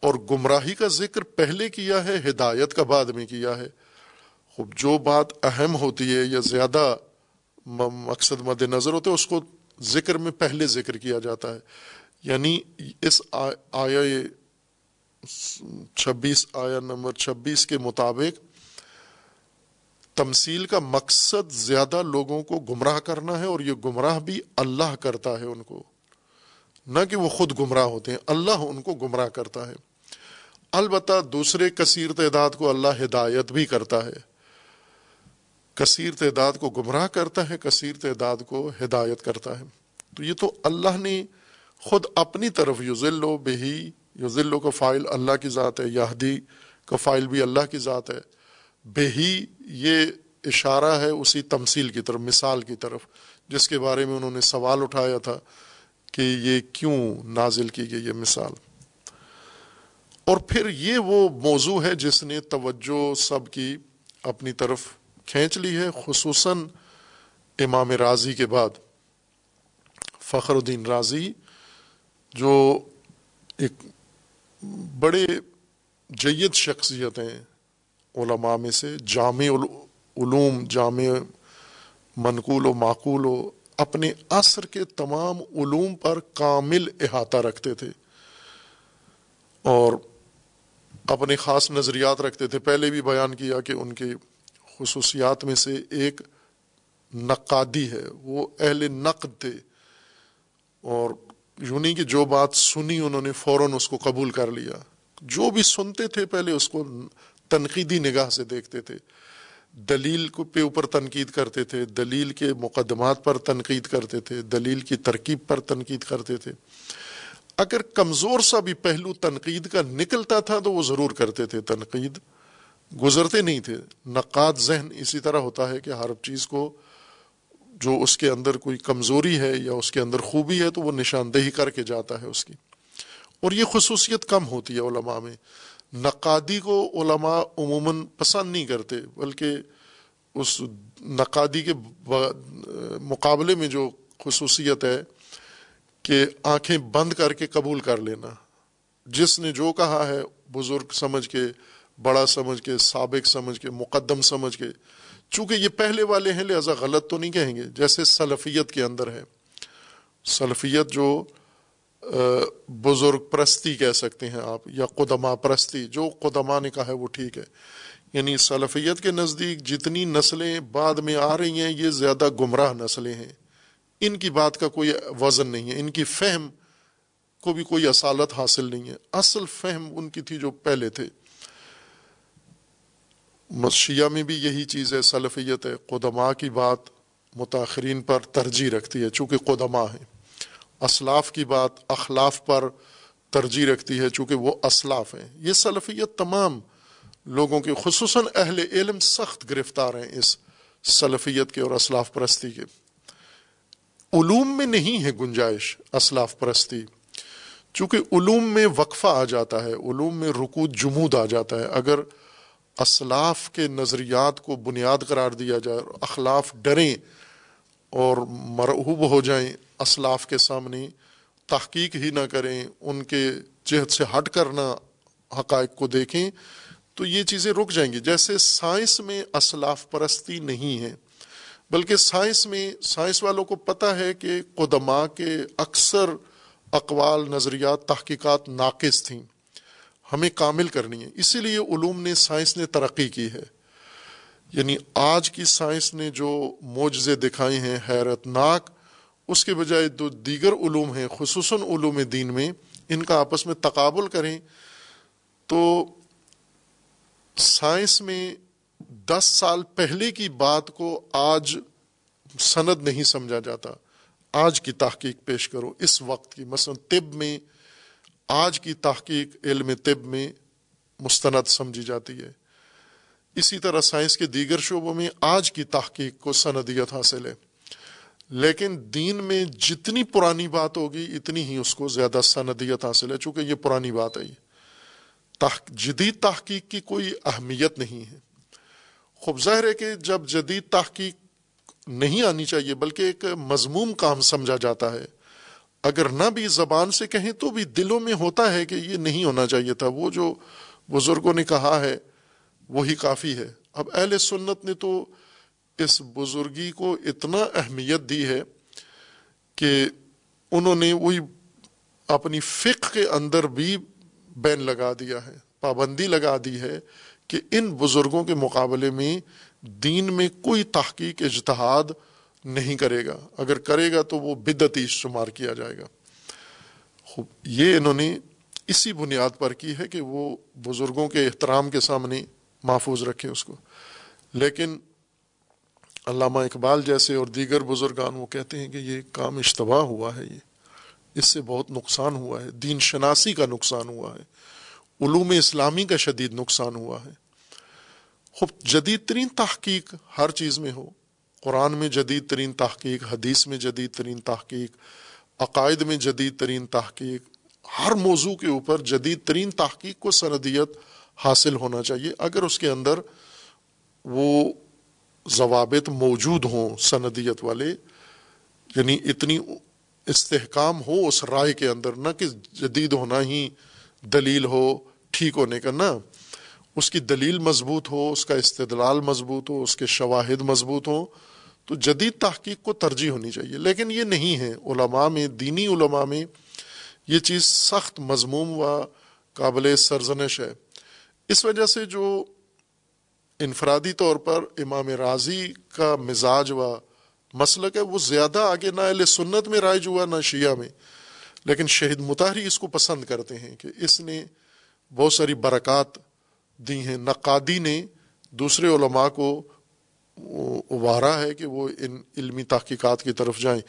Speaker 1: اور گمراہی کا ذکر پہلے کیا ہے، ہدایت کا بعد میں کیا ہے۔ خوب، جو بات اہم ہوتی ہے یا زیادہ مقصد مد نظر ہوتے اس کو ذکر میں پہلے ذکر کیا جاتا ہے۔ یعنی اس آیا چھبیس آیا نمبر چھبیس کے مطابق تمثیل کا مقصد زیادہ لوگوں کو گمراہ کرنا ہے اور یہ گمراہ بھی اللہ کرتا ہے ان کو۔ نہ کہ وہ خود گمراہ ہوتے ہیں۔ اللہ ان کو گمراہ کرتا ہے۔ البتہ دوسرے کثیر تعداد کو اللہ ہدایت بھی کرتا ہے۔ کثیر تعداد کو گمراہ کرتا ہے، کثیر تعداد کو ہدایت کرتا ہے۔ تو یہ تو اللہ نے خود اپنی طرف یوزل و بہی یوزلو کا فائل اللہ کی ذات ہے، یہدی کا فائل بھی اللہ کی ذات ہے۔ بے ہی یہ اشارہ ہے اسی تمثیل کی طرف، مثال کی طرف، جس کے بارے میں انہوں نے سوال اٹھایا تھا۔ کہ یہ کیوں نازل کی گئی یہ مثال؟ اور پھر یہ وہ موضوع ہے جس نے توجہ سب کی اپنی طرف کھینچ لی ہے، خصوصاً امام راضی کے بعد۔ فخر الدین راضی، جو ایک بڑے جید شخصیتیں علماء میں سے، جامع علوم جامع منقول و معقول و اپنے عصر کے تمام علوم پر کامل احاطہ رکھتے تھے اور اپنے خاص نظریات رکھتے تھے۔ پہلے بھی بیان کیا کہ ان کی خصوصیات میں سے ایک نقادی ہے، وہ اہل نقد تھے اور یونی کی جو بات سنی انہوں نے فوراً اس کو قبول کر لیا۔ جو بھی سنتے تھے، پہلے اس کو تنقیدی نگاہ سے دیکھتے تھے۔ دلیل کو پہ اوپر تنقید کرتے تھے، دلیل کے مقدمات پر تنقید کرتے تھے، دلیل کی ترکیب پر تنقید کرتے تھے۔ اگر کمزور سا بھی پہلو تنقید کا نکلتا تھا تو وہ ضرور کرتے تھے۔ تنقید گزرتے نہیں تھے۔ نقاد ذہن اسی طرح ہوتا ہے کہ ہر چیز کو جو اس کے اندر کوئی کمزوری ہے یا اس کے اندر خوبی ہے تو وہ نشاندہی کر کے جاتا ہے اس کی۔ اور یہ خصوصیت کم ہوتی ہے علماء میں۔ نقادی کو علماء عموماً پسند نہیں کرتے، بلکہ اس نقادی کے مقابلے میں جو خصوصیت ہے کہ آنکھیں بند کر کے قبول کر لینا۔ جس نے جو کہا ہے، بزرگ سمجھ کے، بڑا سمجھ کے، سابق سمجھ کے، مقدم سمجھ کے۔ چونکہ یہ پہلے والے ہیں، لہذا غلط تو نہیں کہیں گے۔ جیسے سلفیت کے اندر ہے۔ سلفیت جو بزرگ پرستی کہہ سکتے ہیں آپ، یا قدما پرستی، جو قدما نے کہا ہے وہ ٹھیک ہے۔ یعنی سلفیت کے نزدیک جتنی نسلیں بعد میں آ رہی ہیں، یہ زیادہ گمراہ نسلیں ہیں۔ ان کی بات کا کوئی وزن نہیں ہے۔ ان کی فہم کو بھی کوئی اصالت حاصل نہیں ہے۔ اصل فہم ان کی تھی جو پہلے تھے۔ شیعہ میں بھی یہی چیز ہے، سلفیت ہے۔ قدماء کی بات متاثرین پر ترجیح رکھتی ہے، چونکہ قدماء ہیں۔ اسلاف کی بات اخلاف پر ترجیح رکھتی ہے چونکہ وہ اسلاف ہیں۔ یہ سلفیت تمام لوگوں کے، خصوصاً اہل علم، سخت گرفتار ہیں اس سلفیت کے اور اسلاف پرستی کے۔ علوم میں نہیں ہے گنجائش اسلاف پرستی۔ چونکہ علوم میں وقفہ آ جاتا ہے، علوم میں رکو جمود آ جاتا ہے۔ اگر اسلاف کے نظریات کو بنیاد قرار دیا جائے اخلاف ڈریں اور مرحوب ہو جائیں اسلاف کے سامنے، تحقیق ہی نہ کریں، ان کے جہد سے ہٹ کرنا حقائق کو دیکھیں، تو یہ چیزیں رک جائیں گی۔ جیسے سائنس میں اسلاف پرستی نہیں ہے، بلکہ سائنس میں، سائنس والوں کو پتہ ہے کہ قدماء کے اکثر اقوال، نظریات، تحقیقات ناقص تھیں۔ ہمیں کامل کرنی ہے۔ اسی لیے علوم نے، سائنس نے ترقی کی ہے۔ یعنی آج کی سائنس نے جو معجزے دکھائے ہیں حیرت ناک، اس کے بجائے جو دیگر علوم ہیں، خصوصاً علوم دین میں، ان کا آپس میں تقابل کریں۔ تو سائنس میں دس سال پہلے کی بات کو آج سند نہیں سمجھا جاتا۔ آج کی تحقیق پیش کرو۔ اس وقت کی مثلا طب میں، آج کی تحقیق علم طب میں مستند سمجھی جاتی ہے۔ اسی طرح سائنس کے دیگر شعبوں میں آج کی تحقیق کو سندیت حاصل ہے۔ لیکن دین میں جتنی پرانی بات ہوگی، اتنی ہی اس کو زیادہ سندیت حاصل ہے، چونکہ یہ پرانی بات ہے۔ جدید تحقیق کی کوئی اہمیت نہیں ہے۔ خوب ظاہر ہے کہ جب جدید تحقیق نہیں آنی چاہیے، بلکہ ایک مضموم کام سمجھا جاتا ہے۔ اگر نہ بھی زبان سے کہیں، تو بھی دلوں میں ہوتا ہے کہ یہ نہیں ہونا چاہیے تھا۔ وہ جو بزرگوں نے کہا ہے وہی کافی ہے۔ اب اہل سنت نے تو اس بزرگی کو اتنا اہمیت دی ہے کہ انہوں نے وہی اپنی فقہ کے اندر بھی بین لگا دیا ہے، پابندی لگا دی ہے کہ ان بزرگوں کے مقابلے میں دین میں کوئی تحقیق، اجتہاد نہیں کرے گا۔ اگر کرے گا تو وہ بدتی شمار کیا جائے گا۔ خوب، یہ انہوں نے اسی بنیاد پر کی ہے کہ وہ بزرگوں کے احترام کے سامنے محفوظ رکھیں اس کو۔ لیکن علامہ اقبال جیسے اور دیگر بزرگان وہ کہتے ہیں کہ یہ کام اشتباہ ہوا ہے یہ۔ اس سے بہت نقصان ہوا ہے۔ دین شناسی کا نقصان ہوا ہے۔ علوم اسلامی کا شدید نقصان ہوا ہے۔ خوب جدید ترین تحقیق ہر چیز میں ہو۔ قرآن میں جدید ترین تحقیق، حدیث میں جدید ترین تحقیق، عقائد میں جدید ترین تحقیق، ہر موضوع کے اوپر جدید ترین تحقیق کو سندیت حاصل ہونا چاہیے۔ اگر اس کے اندر وہ ضوابط موجود ہوں سندیت والے یعنی اتنی استحکام ہو اس رائے کے اندر، نہ کہ جدید ہونا ہی دلیل ہو، ٹھیک ہونے کا، نہ، اس کی دلیل مضبوط ہو، اس کا استدلال مضبوط ہو، اس کے شواہد مضبوط ہوں، تو جدید تحقیق کو ترجیح ہونی چاہیے۔ لیکن یہ نہیں ہے۔ علماء میں، دینی علماء میں یہ چیز سخت مضموم و قابل سرزنش ہے۔ اس وجہ سے جو انفرادی طور پر امام راضی کا مزاج و مسلک ہے، وہ زیادہ آگے نہ اہل سنت میں رائج ہوا، نہ شیعہ میں۔ لیکن شہید متحری اس کو پسند کرتے ہیں کہ اس نے بہت ساری برکات دی ہیں۔ نقادی نے دوسرے علماء کو ابھارا ہے کہ وہ ان علمی تحقیقات کی طرف جائیں۔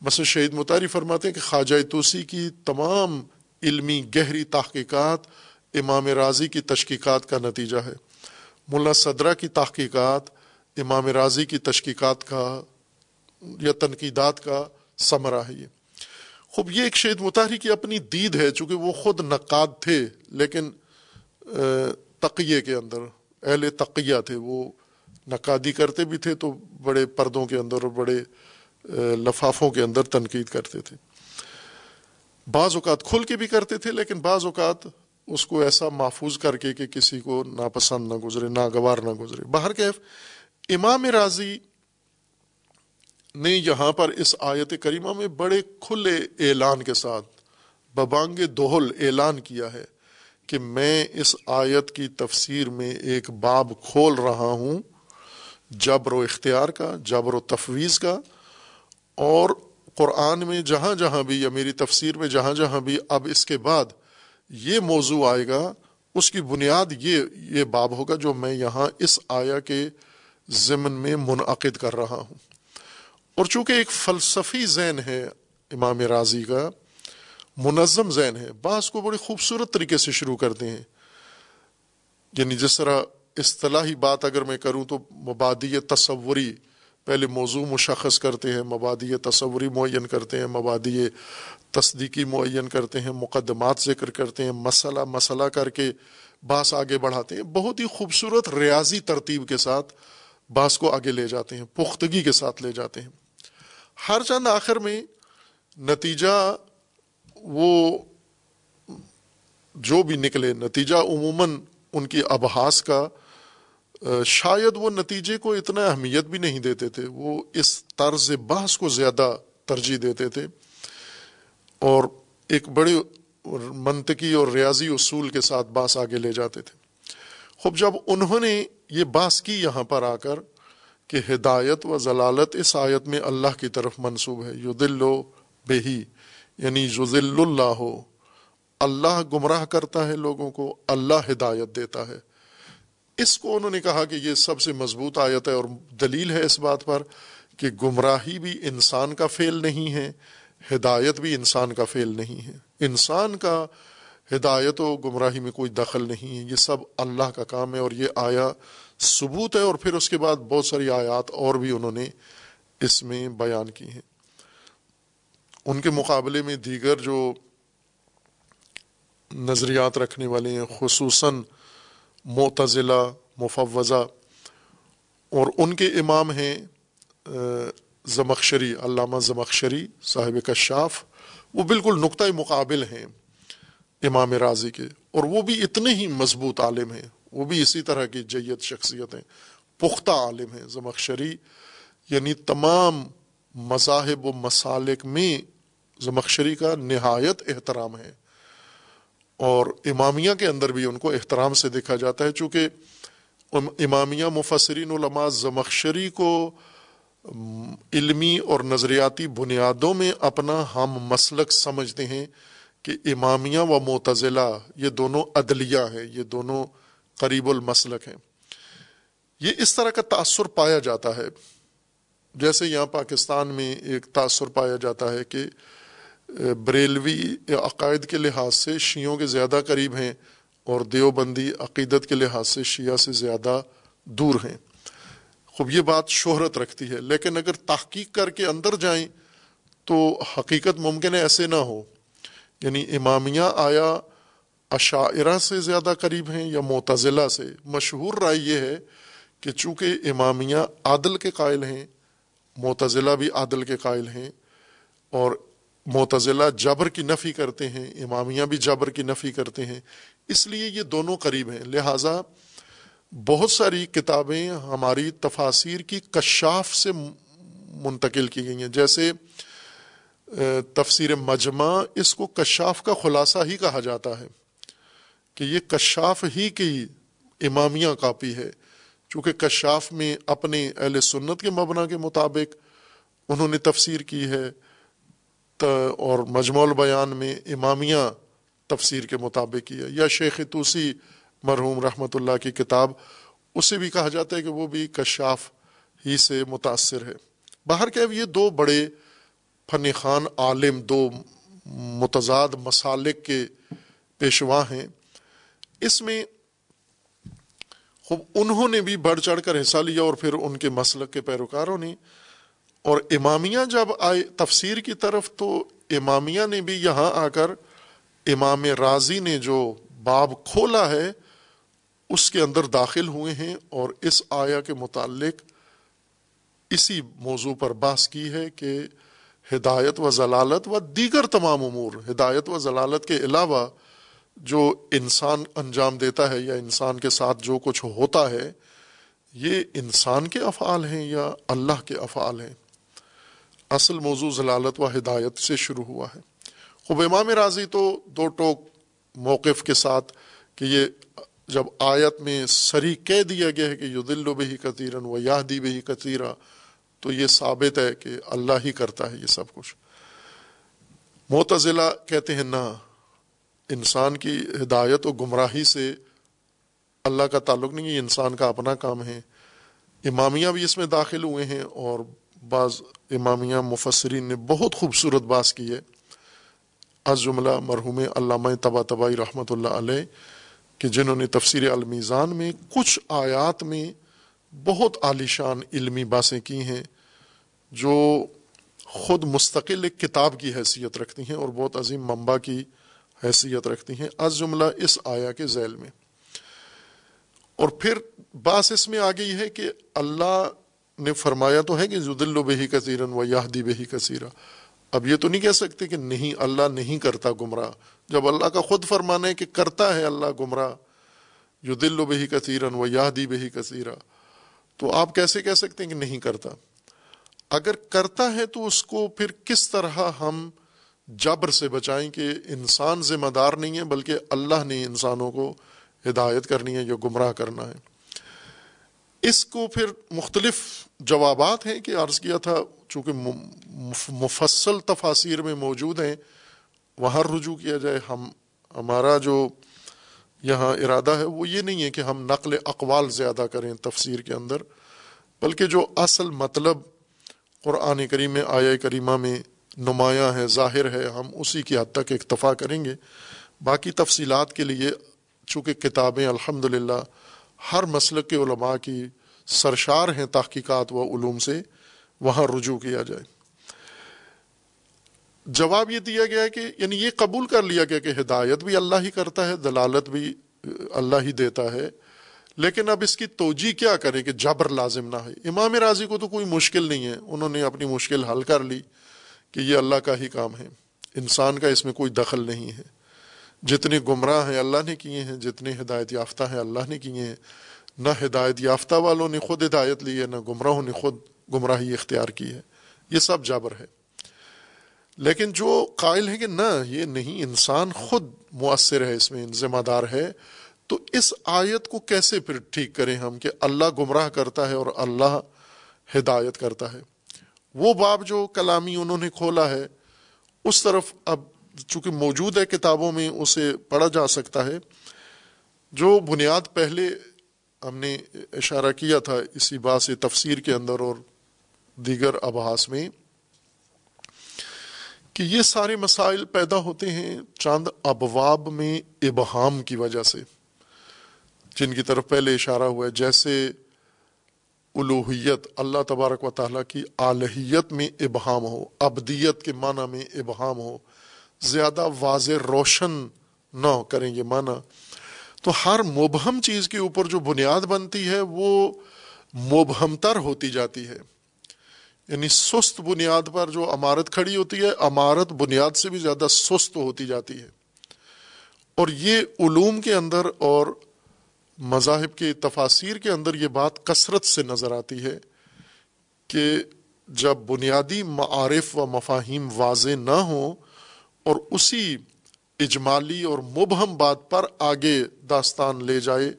Speaker 1: مثلا شہید متاری فرماتے ہیں کہ خواجہ توسی کی تمام علمی گہری تحقیقات امام راضی کی تشقیقات کا نتیجہ ہے۔ ملا صدرہ کی تحقیقات، امام راضی کی تشقیقات کا یا تنقیدات کا ثمرہ ہے یہ۔ خوب، یہ ایک شہید متحری کی اپنی دید ہے، چونکہ وہ خود نقاد تھے، لیکن تقیے کے اندر، اہل تقیہ تھے۔ وہ نقادی کرتے بھی تھے، تو بڑے پردوں کے اندر اور بڑے لفافوں کے اندر تنقید کرتے تھے۔ بعض اوقات کھل کے بھی کرتے تھے، لیکن بعض اوقات اس کو ایسا محفوظ کر کے کہ کسی کو ناپسند نہ گزرے، ناگوار نہ گزرے۔ باہر کیف امام راضی نے یہاں پر اس آیت کریمہ میں بڑے کھلے اعلان کے ساتھ، ببانگ دوہل اعلان کیا ہے کہ میں اس آیت کی تفسیر میں ایک باب کھول رہا ہوں، جبر و اختیار کا، جبر و تفویض کا، اور قرآن میں جہاں جہاں بھی یا میری تفسیر میں جہاں جہاں بھی اب اس کے بعد یہ موضوع آئے گا، اس کی بنیاد یہ یہ باب ہوگا جو میں یہاں اس آیا کے ضمن میں منعقد کر رہا ہوں۔ اور چونکہ ایک فلسفی ذہن ہے امام راضی کا، منظم ذہن ہے، بعض کو بڑی خوبصورت طریقے سے شروع کرتے ہیں۔ یعنی جس طرح اصطلاحی بات اگر میں کروں تو مبادی تصوری پہلے موضوع مشخص کرتے ہیں، مبادی تصوری معین کرتے ہیں، مبادی تصدیقی معین کرتے ہیں، مقدمات ذکر کرتے ہیں، مسئلہ مسئلہ کر کے باس آگے بڑھاتے ہیں۔ بہت ہی خوبصورت ریاضی ترتیب کے ساتھ باس کو آگے لے جاتے ہیں، پختگی کے ساتھ لے جاتے ہیں۔ ہر چند آخر میں نتیجہ وہ جو بھی نکلے، نتیجہ عموماً ان کی ابحاس کا شاید وہ نتیجے کو اتنا اہمیت بھی نہیں دیتے تھے، وہ اس طرز بحث کو زیادہ ترجیح دیتے تھے۔ اور ایک بڑی منطقی اور ریاضی اصول کے ساتھ باس آگے لے جاتے تھے۔ خوب، جب انہوں نے یہ باس کی یہاں پر آ کر کہ ہدایت و ضلالت اس آیت میں اللہ کی طرف منصوب ہے یو دل بے یعنی یوزل اللہ ہو اللہ گمراہ کرتا ہے لوگوں کو، اللہ ہدایت دیتا ہے۔ اس کو انہوں نے کہا کہ یہ سب سے مضبوط آیت ہے اور دلیل ہے اس بات پر کہ گمراہی بھی انسان کا فعل نہیں ہے، ہدایت بھی انسان کا فعل نہیں ہے۔ انسان کا ہدایت و گمراہی میں کوئی دخل نہیں ہے، یہ سب اللہ کا کام ہے اور یہ آیا ثبوت ہے اور پھر اس کے بعد بہت ساری آیات اور بھی انہوں نے اس میں بیان کی ہیں۔ ان کے مقابلے میں دیگر جو نظریات رکھنے والے ہیں، خصوصاً معتزلہ، مفوضہ اور ان کے امام ہیں زمخشری، علامہ زمخشری صاحب کشاف، وہ بالکل نقطۂ مقابل ہیں امام راضی کے اور وہ بھی اتنے ہی مضبوط عالم ہیں، وہ بھی اسی طرح کی جیت شخصیت ہیں، پختہ عالم ہیں زمخشری یعنی تمام مذاہب و مسالک میں زمخشری کا نہایت احترام ہے۔ اور امامیہ کے اندر بھی ان کو احترام سے دیکھا جاتا ہے، چونکہ امامیہ مفسرین علماء زمخشری کو علمی اور نظریاتی بنیادوں میں اپنا ہم مسلک سمجھتے ہیں کہ امامیہ و معتزلہ یہ دونوں عدلیہ ہیں، یہ دونوں قریب المسلک ہیں۔ یہ اس طرح کا تأثر پایا جاتا ہے۔ جیسے یہاں پاکستان میں ایک تأثر پایا جاتا ہے کہ بریلوی عقائد کے لحاظ سے شیعوں کے زیادہ قریب ہیں اور دیوبندی عقیدت کے لحاظ سے شیعہ سے زیادہ دور ہیں۔ خوب، یہ بات شہرت رکھتی ہے، لیکن اگر تحقیق کر کے اندر جائیں تو حقیقت ممکن ہے ایسے نہ ہو۔ یعنی امامیہ آیا عشاعرہ سے زیادہ قریب ہیں یا معتزلہ سے۔ مشہور رائے یہ ہے کہ چونکہ امامیہ عادل کے قائل ہیں، معتزلہ بھی عادل کے قائل ہیں اور معتزلہ جبر کی نفی کرتے ہیں، امامیہ بھی جبر کی نفی کرتے ہیں۔ اس لیے یہ دونوں قریب ہیں۔ لہٰذا بہت ساری کتابیں ہماری تفاصیر کی کشاف سے منتقل کی گئی ہیں۔ جیسے تفسیر مجمع اس کو کشاف کا خلاصہ ہی کہا جاتا ہے کہ یہ کشاف ہی کی امامیہ کاپی ہے۔ چونکہ کشاف میں اپنے اہل سنت کے مبنا کے مطابق انہوں نے تفسیر کی ہے۔ اور مجموع البیان میں امامیہ تفسیر کے مطابق کیا یا شیخ توسی مرحوم رحمۃ اللہ کی کتاب، اسے بھی کہا جاتا ہے کہ وہ بھی کشاف ہی سے متاثر ہے۔ باہر کہ یہ دو بڑے فن خان عالم، دو متضاد مسالک کے پیشوا ہیں۔ اس میں خوب انہوں نے بھی بڑھ چڑھ کر حصہ لیا اور پھر ان کے مسلک کے پیروکاروں نے اور امامیہ جب آئے تفسیر کی طرف تو امامیہ نے بھی یہاں آ کر امام راضی نے جو باب کھولا ہے، اس کے اندر داخل ہوئے ہیں اور اس آیا کے متعلق اسی موضوع پر بحث کی ہے کہ ہدایت و ضلالت و دیگر تمام امور، ہدایت و ضلالت کے علاوہ جو انسان انجام دیتا ہے یا انسان کے ساتھ جو کچھ ہوتا ہے، یہ انسان کے افعال ہیں یا اللہ کے افعال ہیں؟ اصل موضوع ضلالت و ہدایت سے شروع ہوا ہے۔ خوب امام راضی تو دو ٹوک موقف کے ساتھ کہ یہ جب آیت میں سری کہہ دیا گیا ہے کہ یو دل و بہی کثیرن و یادی بہی کثیرہ تو یہ ثابت ہے کہ اللہ ہی کرتا ہے یہ سب کچھ۔ معتزلہ کہتے ہیں، نہ، انسان کی ہدایت و گمراہی سے اللہ کا تعلق نہیں، یہ انسان کا اپنا کام ہے۔ امامیہ بھی اس میں داخل ہوئے ہیں اور بعض امامیہ مفسرین نے بہت خوبصورت باس کی ہے۔ از جملہ مرحوم علامہ تبا تبائی رحمۃ اللہ علیہ کہ جنہوں نے تفسیر المیزان میں کچھ آیات میں بہت عالیشان علمی باسیں کی ہیں جو خود مستقل ایک کتاب کی حیثیت رکھتی ہیں اور بہت عظیم منبع کی حیثیت رکھتی ہیں۔ از جملہ اس آیا کے ذیل میں۔ اور پھر باس اس میں آگے یہ ہے کہ اللہ نے فرمایا تو ہے کہ زدل و بہی کثیرن و یادی بہی کثیرہ اب یہ تو نہیں کہہ سکتے کہ نہیں، اللہ نہیں کرتا گمراہ۔ جب اللہ کا خود فرمانا ہے کہ کرتا ہے اللہ گمراہ یو دل و بہی کثیرن و یادی بہی کثیرہ تو آپ کیسے کہہ سکتے ہیں کہ نہیں کرتا؟ اگر کرتا ہے تو اس کو پھر کس طرح ہم جبر سے بچائیں کہ انسان ذمہ دار نہیں ہے، بلکہ اللہ نے انسانوں کو ہدایت کرنی ہے یا گمراہ کرنا ہے۔ اس کو پھر مختلف جوابات ہیں کہ عرض کیا تھا، چونکہ مفصل تفاصیر میں موجود ہیں، وہاں رجوع کیا جائے، ہم، ہمارا جو یہاں ارادہ ہے، وہ یہ نہیں ہے کہ ہم نقل اقوال زیادہ کریں تفسیر کے اندر، بلکہ جو اصل مطلب قرآن کریم میں آیا کریمہ میں نمایاں ہے، ظاہر ہے، ہم اسی کی حد تک اکتفا کریں گے۔ باقی تفصیلات کے لیے، چونکہ کتابیں الحمد للہ ہر مسلک کے علماء کی سرشار ہیں تحقیقات و علوم سے، وہاں رجوع کیا جائے۔ جواب یہ دیا گیا کہ یعنی یہ قبول کر لیا گیا کہ ہدایت بھی اللہ ہی کرتا ہے، دلالت بھی اللہ ہی دیتا ہے۔ لیکن اب اس کی توجہ کیا کریں کہ جبر لازم نہ ہے امام راضی کو تو کوئی مشکل نہیں ہے۔ انہوں نے اپنی مشکل حل کر لی کہ یہ اللہ کا ہی کام ہے۔ انسان کا اس میں کوئی دخل نہیں ہے۔ جتنے گمراہ ہیں اللہ نے کیے ہیں، جتنے ہدایت یافتہ ہیں اللہ نے کیے ہیں۔ نہ ہدایت یافتہ والوں نے خود ہدایت لی ہے، نہ گمراہوں نے خود گمراہی اختیار کی ہے۔ یہ سب جابر ہے۔ لیکن جو قائل ہے کہ نہ، یہ نہیں، انسان خود مؤثر ہے، اس میں ذمہ دار ہے۔ تو اس آیت کو کیسے پھر ٹھیک کریں ہم کہ اللہ گمراہ کرتا ہے اور اللہ ہدایت کرتا ہے؟ وہ باب جو کلامی انہوں نے کھولا ہے، اس طرف اب چونکہ موجود ہے کتابوں میں، اسے پڑھا جا سکتا ہے۔ جو بنیاد پہلے ہم نے اشارہ کیا تھا اسی بات سے تفسیر کے اندر اور دیگر ابحاس میں کہ یہ سارے مسائل پیدا ہوتے ہیں چاند ابواب میں ابہام کی وجہ سے۔ جن کی طرف پہلے اشارہ ہوا ہے، جیسے الوحیت اللہ تبارک و تعالیٰ کی آلحیت میں ابہام ہو، ابدیت کے معنی میں ابہام ہو، زیادہ واضح روشن نہ کریں گے معنی۔ تو ہر مبہم چیز کے اوپر جو بنیاد بنتی ہے وہ مبہم تر ہوتی جاتی ہے۔ یعنی سست بنیاد پر جو عمارت کھڑی ہوتی ہے، عمارت بنیاد سے بھی زیادہ سست ہوتی جاتی ہے۔ اور یہ علوم کے اندر اور مذاہب کے تفاصیر کے اندر یہ بات کثرت سے نظر آتی ہے کہ جب بنیادی معارف و مفاہیم واضح نہ ہوں اور اسی اجمالی اور مبہم بات پر آگے داستان لے جائے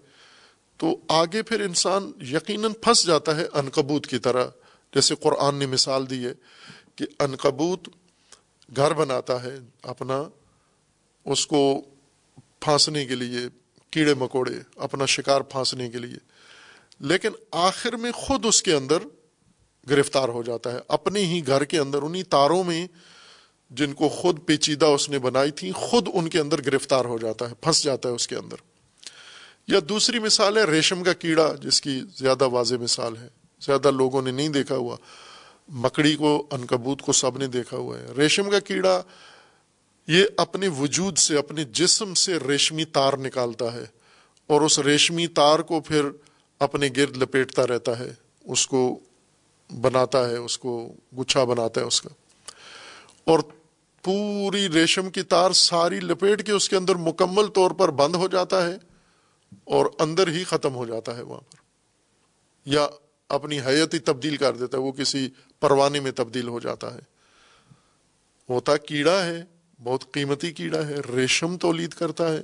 Speaker 1: تو آگے پھر انسان یقیناً پھنس جاتا ہے انکبوت کی طرح۔ جیسے قرآن نے مثال دی ہے کہ انکبوت گھر بناتا ہے اپنا، اس کو پھانسنے کے لیے، کیڑے مکوڑے، اپنا شکار پھانسنے کے لیے۔ لیکن آخر میں خود اس کے اندر گرفتار ہو جاتا ہے، اپنے ہی گھر کے اندر، انہی تاروں میں جن کو خود پیچیدہ اس نے بنائی تھی، خود ان کے اندر گرفتار ہو جاتا ہے، پھنس جاتا ہے اس کے اندر۔ یا دوسری مثال ہے ریشم کا کیڑا، جس کی زیادہ واضح مثال ہے۔ زیادہ لوگوں نے نہیں دیکھا ہوا۔ مکڑی کو انکبوت کو سب نے دیکھا ہوا ہے۔ ریشم کا کیڑا یہ اپنے وجود سے، اپنے جسم سے ریشمی تار نکالتا ہے۔ اور اس ریشمی تار کو پھر اپنے گرد لپیٹتا رہتا ہے۔ اس کو بناتا ہے، اس کو گچھا بناتا ہے اس کا۔ اور پوری ریشم کی تار ساری لپیٹ کے اس کے اندر مکمل طور پر بند ہو جاتا ہے اور اندر ہی ختم ہو جاتا ہے وہاں پر۔ یا اپنی حیت ہی تبدیل کر دیتا ہے، وہ کسی پروانے میں تبدیل ہو جاتا ہے۔ ہوتا کیڑا ہے، بہت قیمتی کیڑا ہے، ریشم تولید کرتا ہے۔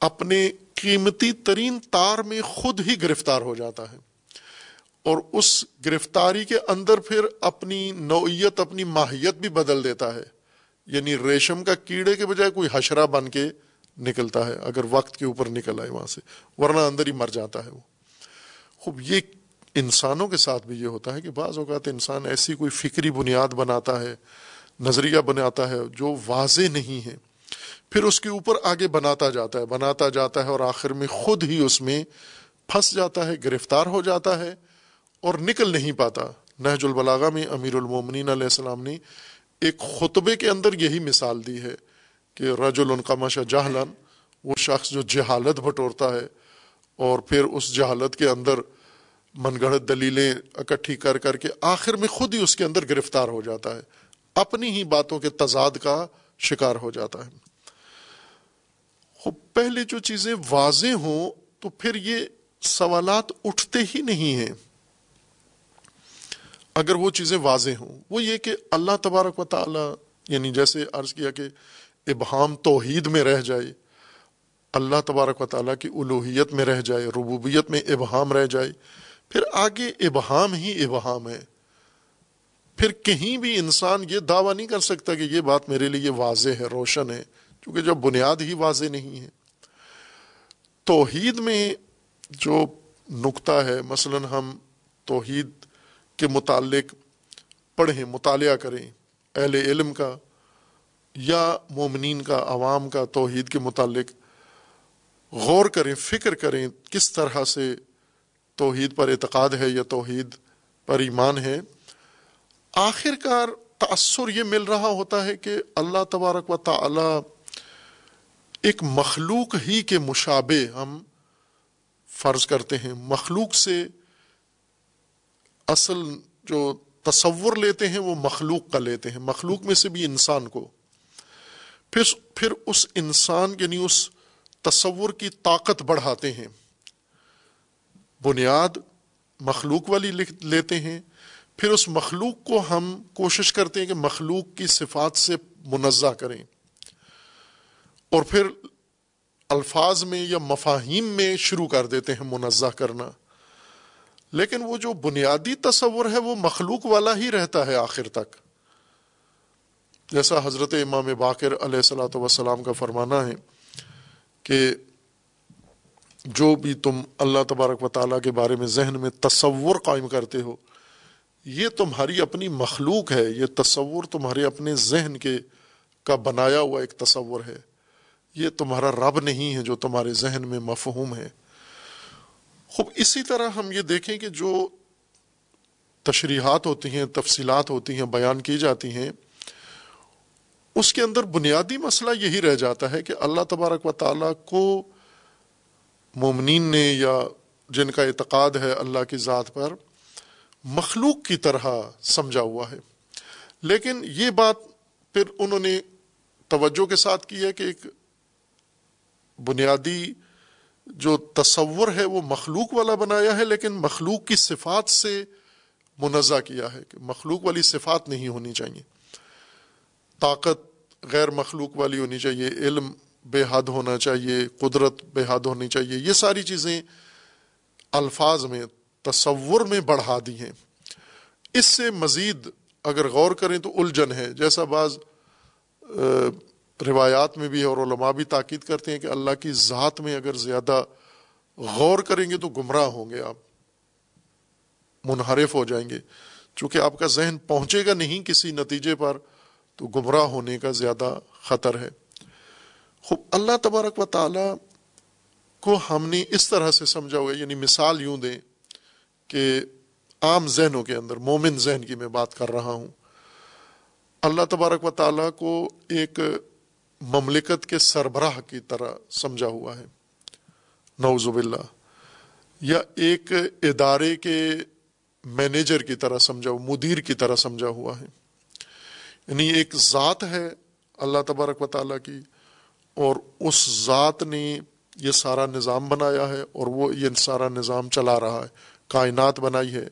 Speaker 1: اپنے قیمتی ترین تار میں خود ہی گرفتار ہو جاتا ہے۔ اور اس گرفتاری کے اندر پھر اپنی نوعیت، اپنی ماہیت بھی بدل دیتا ہے۔ یعنی ریشم کا کیڑے کے بجائے کوئی حشرہ بن کے نکلتا ہے، اگر وقت کے اوپر نکل آئے وہاں سے، ورنہ اندر ہی مر جاتا ہے وہ۔ خوب، یہ انسانوں کے ساتھ بھی یہ ہوتا ہے کہ بعض اوقات انسان ایسی کوئی فکری بنیاد بناتا ہے، نظریہ بناتا ہے جو واضح نہیں ہے۔ پھر اس کے اوپر آگے بناتا جاتا ہے، بناتا جاتا ہے اور آخر میں خود ہی اس میں پھنس جاتا ہے، گرفتار ہو جاتا ہے اور نکل نہیں پاتا۔ نہج البلاغا میں امیر المومنین علیہ السلام نے ایک خطبے کے اندر یہی مثال دی ہے کہ رج القمش جہلن وہ شخص جو جہالت بٹورتا ہے اور پھر اس جہالت کے اندر من گڑھ دلیلیں اکٹھی کر کر کے آخر میں خود ہی اس کے اندر گرفتار ہو جاتا ہے۔ اپنی ہی باتوں کے تضاد کا شکار ہو جاتا ہے۔ پہلے جو چیزیں واضح ہوں تو پھر یہ سوالات اٹھتے ہی نہیں ہیں۔ اگر وہ چیزیں واضح ہوں، وہ یہ کہ اللہ تبارک و تعالی یعنی جیسے عرض کیا کہ ابہام توحید میں رہ جائے، اللہ تبارک و تعالیٰ کی الوحیت میں رہ جائے، ربوبیت میں ابہام رہ جائے، پھر آگے ابہام ہی ابہام ہے۔ پھر کہیں بھی انسان یہ دعویٰ نہیں کر سکتا کہ یہ بات میرے لیے واضح ہے، روشن ہے کیونکہ جب بنیاد ہی واضح نہیں ہے۔ توحید میں جو نقطہ ہے، مثلا ہم توحید کے متعلق پڑھیں، مطالعہ کریں، اہل علم کا یا مومنین کا، عوام کا، توحید کے متعلق غور کریں، فکر کریں کس طرح سے توحید پر اعتقاد ہے یا توحید پر ایمان ہے۔ آخر کار تأثر یہ مل رہا ہوتا ہے کہ اللہ تبارک و تعالی ایک مخلوق ہی کے مشابے ہم فرض کرتے ہیں۔ مخلوق سے اصل جو تصور لیتے ہیں وہ مخلوق کا لیتے ہیں، مخلوق میں سے بھی انسان کو۔ پھر پھر اس انسان یعنی اس تصور کی طاقت بڑھاتے ہیں۔ بنیاد مخلوق والی لیتے ہیں۔ پھر اس مخلوق کو ہم کوشش کرتے ہیں کہ مخلوق کی صفات سے منزہ کریں۔ اور پھر الفاظ میں یا مفاہیم میں شروع کر دیتے ہیں منزہ کرنا۔ لیکن وہ جو بنیادی تصور ہے وہ مخلوق والا ہی رہتا ہے آخر تک۔ جیسا حضرت امام باقر علیہ السلاۃ وسلام کا فرمانا ہے کہ جو بھی تم اللہ تبارک و تعالیٰ کے بارے میں ذہن میں تصور قائم کرتے ہو، یہ تمہاری اپنی مخلوق ہے، یہ تصور تمہارے اپنے ذہن کے کا بنایا ہوا ایک تصور ہے۔ یہ تمہارا رب نہیں ہے جو تمہارے ذہن میں مفہوم ہے۔ خوب، اسی طرح ہم یہ دیکھیں کہ جو تشریحات ہوتی ہیں، تفصیلات ہوتی ہیں، بیان کی جاتی ہیں، اس کے اندر بنیادی مسئلہ یہی رہ جاتا ہے کہ اللہ تبارک و تعالیٰ کو مومنین نے یا جن کا اعتقاد ہے اللہ کی ذات پر مخلوق کی طرح سمجھا ہوا ہے۔ لیکن یہ بات پھر انہوں نے توجہ کے ساتھ کی ہے کہ ایک بنیادی جو تصور ہے وہ مخلوق والا بنایا ہے، لیکن مخلوق کی صفات سے منزہ کیا ہے کہ مخلوق والی صفات نہیں ہونی چاہیے۔ طاقت غیر مخلوق والی ہونی چاہیے، علم بے حد ہونا چاہیے، قدرت بے حد ہونی چاہیے، یہ ساری چیزیں الفاظ میں، تصور میں بڑھا دی ہیں۔ اس سے مزید اگر غور کریں تو الجھن ہے، جیسا بعض روایات میں بھی اور علماء بھی تاکید کرتے ہیں کہ اللہ کی ذات میں اگر زیادہ غور کریں گے تو گمراہ ہوں گے آپ، منحرف ہو جائیں گے۔ چونکہ آپ کا ذہن پہنچے گا نہیں کسی نتیجے پر، تو گمراہ ہونے کا زیادہ خطر ہے۔ خوب، اللہ تبارک و تعالی کو ہم نے اس طرح سے سمجھا ہوا یعنی مثال یوں دیں کہ عام ذہنوں کے اندر، مومن ذہن کی میں بات کر رہا ہوں۔ اللہ تبارک و تعالیٰ کو ایک مملکت کے سربراہ کی طرح سمجھا ہوا ہے۔ نوز باللہ۔ یا ایک ادارے کے مینیجر کی طرح سمجھا ہوا مدیر کی طرح سمجھا ہوا ہے۔ یعنی ایک ذات ہے اللہ تبارک و تعالیٰ کی، اور اس ذات نے یہ سارا نظام بنایا ہے، اور وہ یہ سارا نظام چلا رہا ہے۔ کائنات بنائی ہے،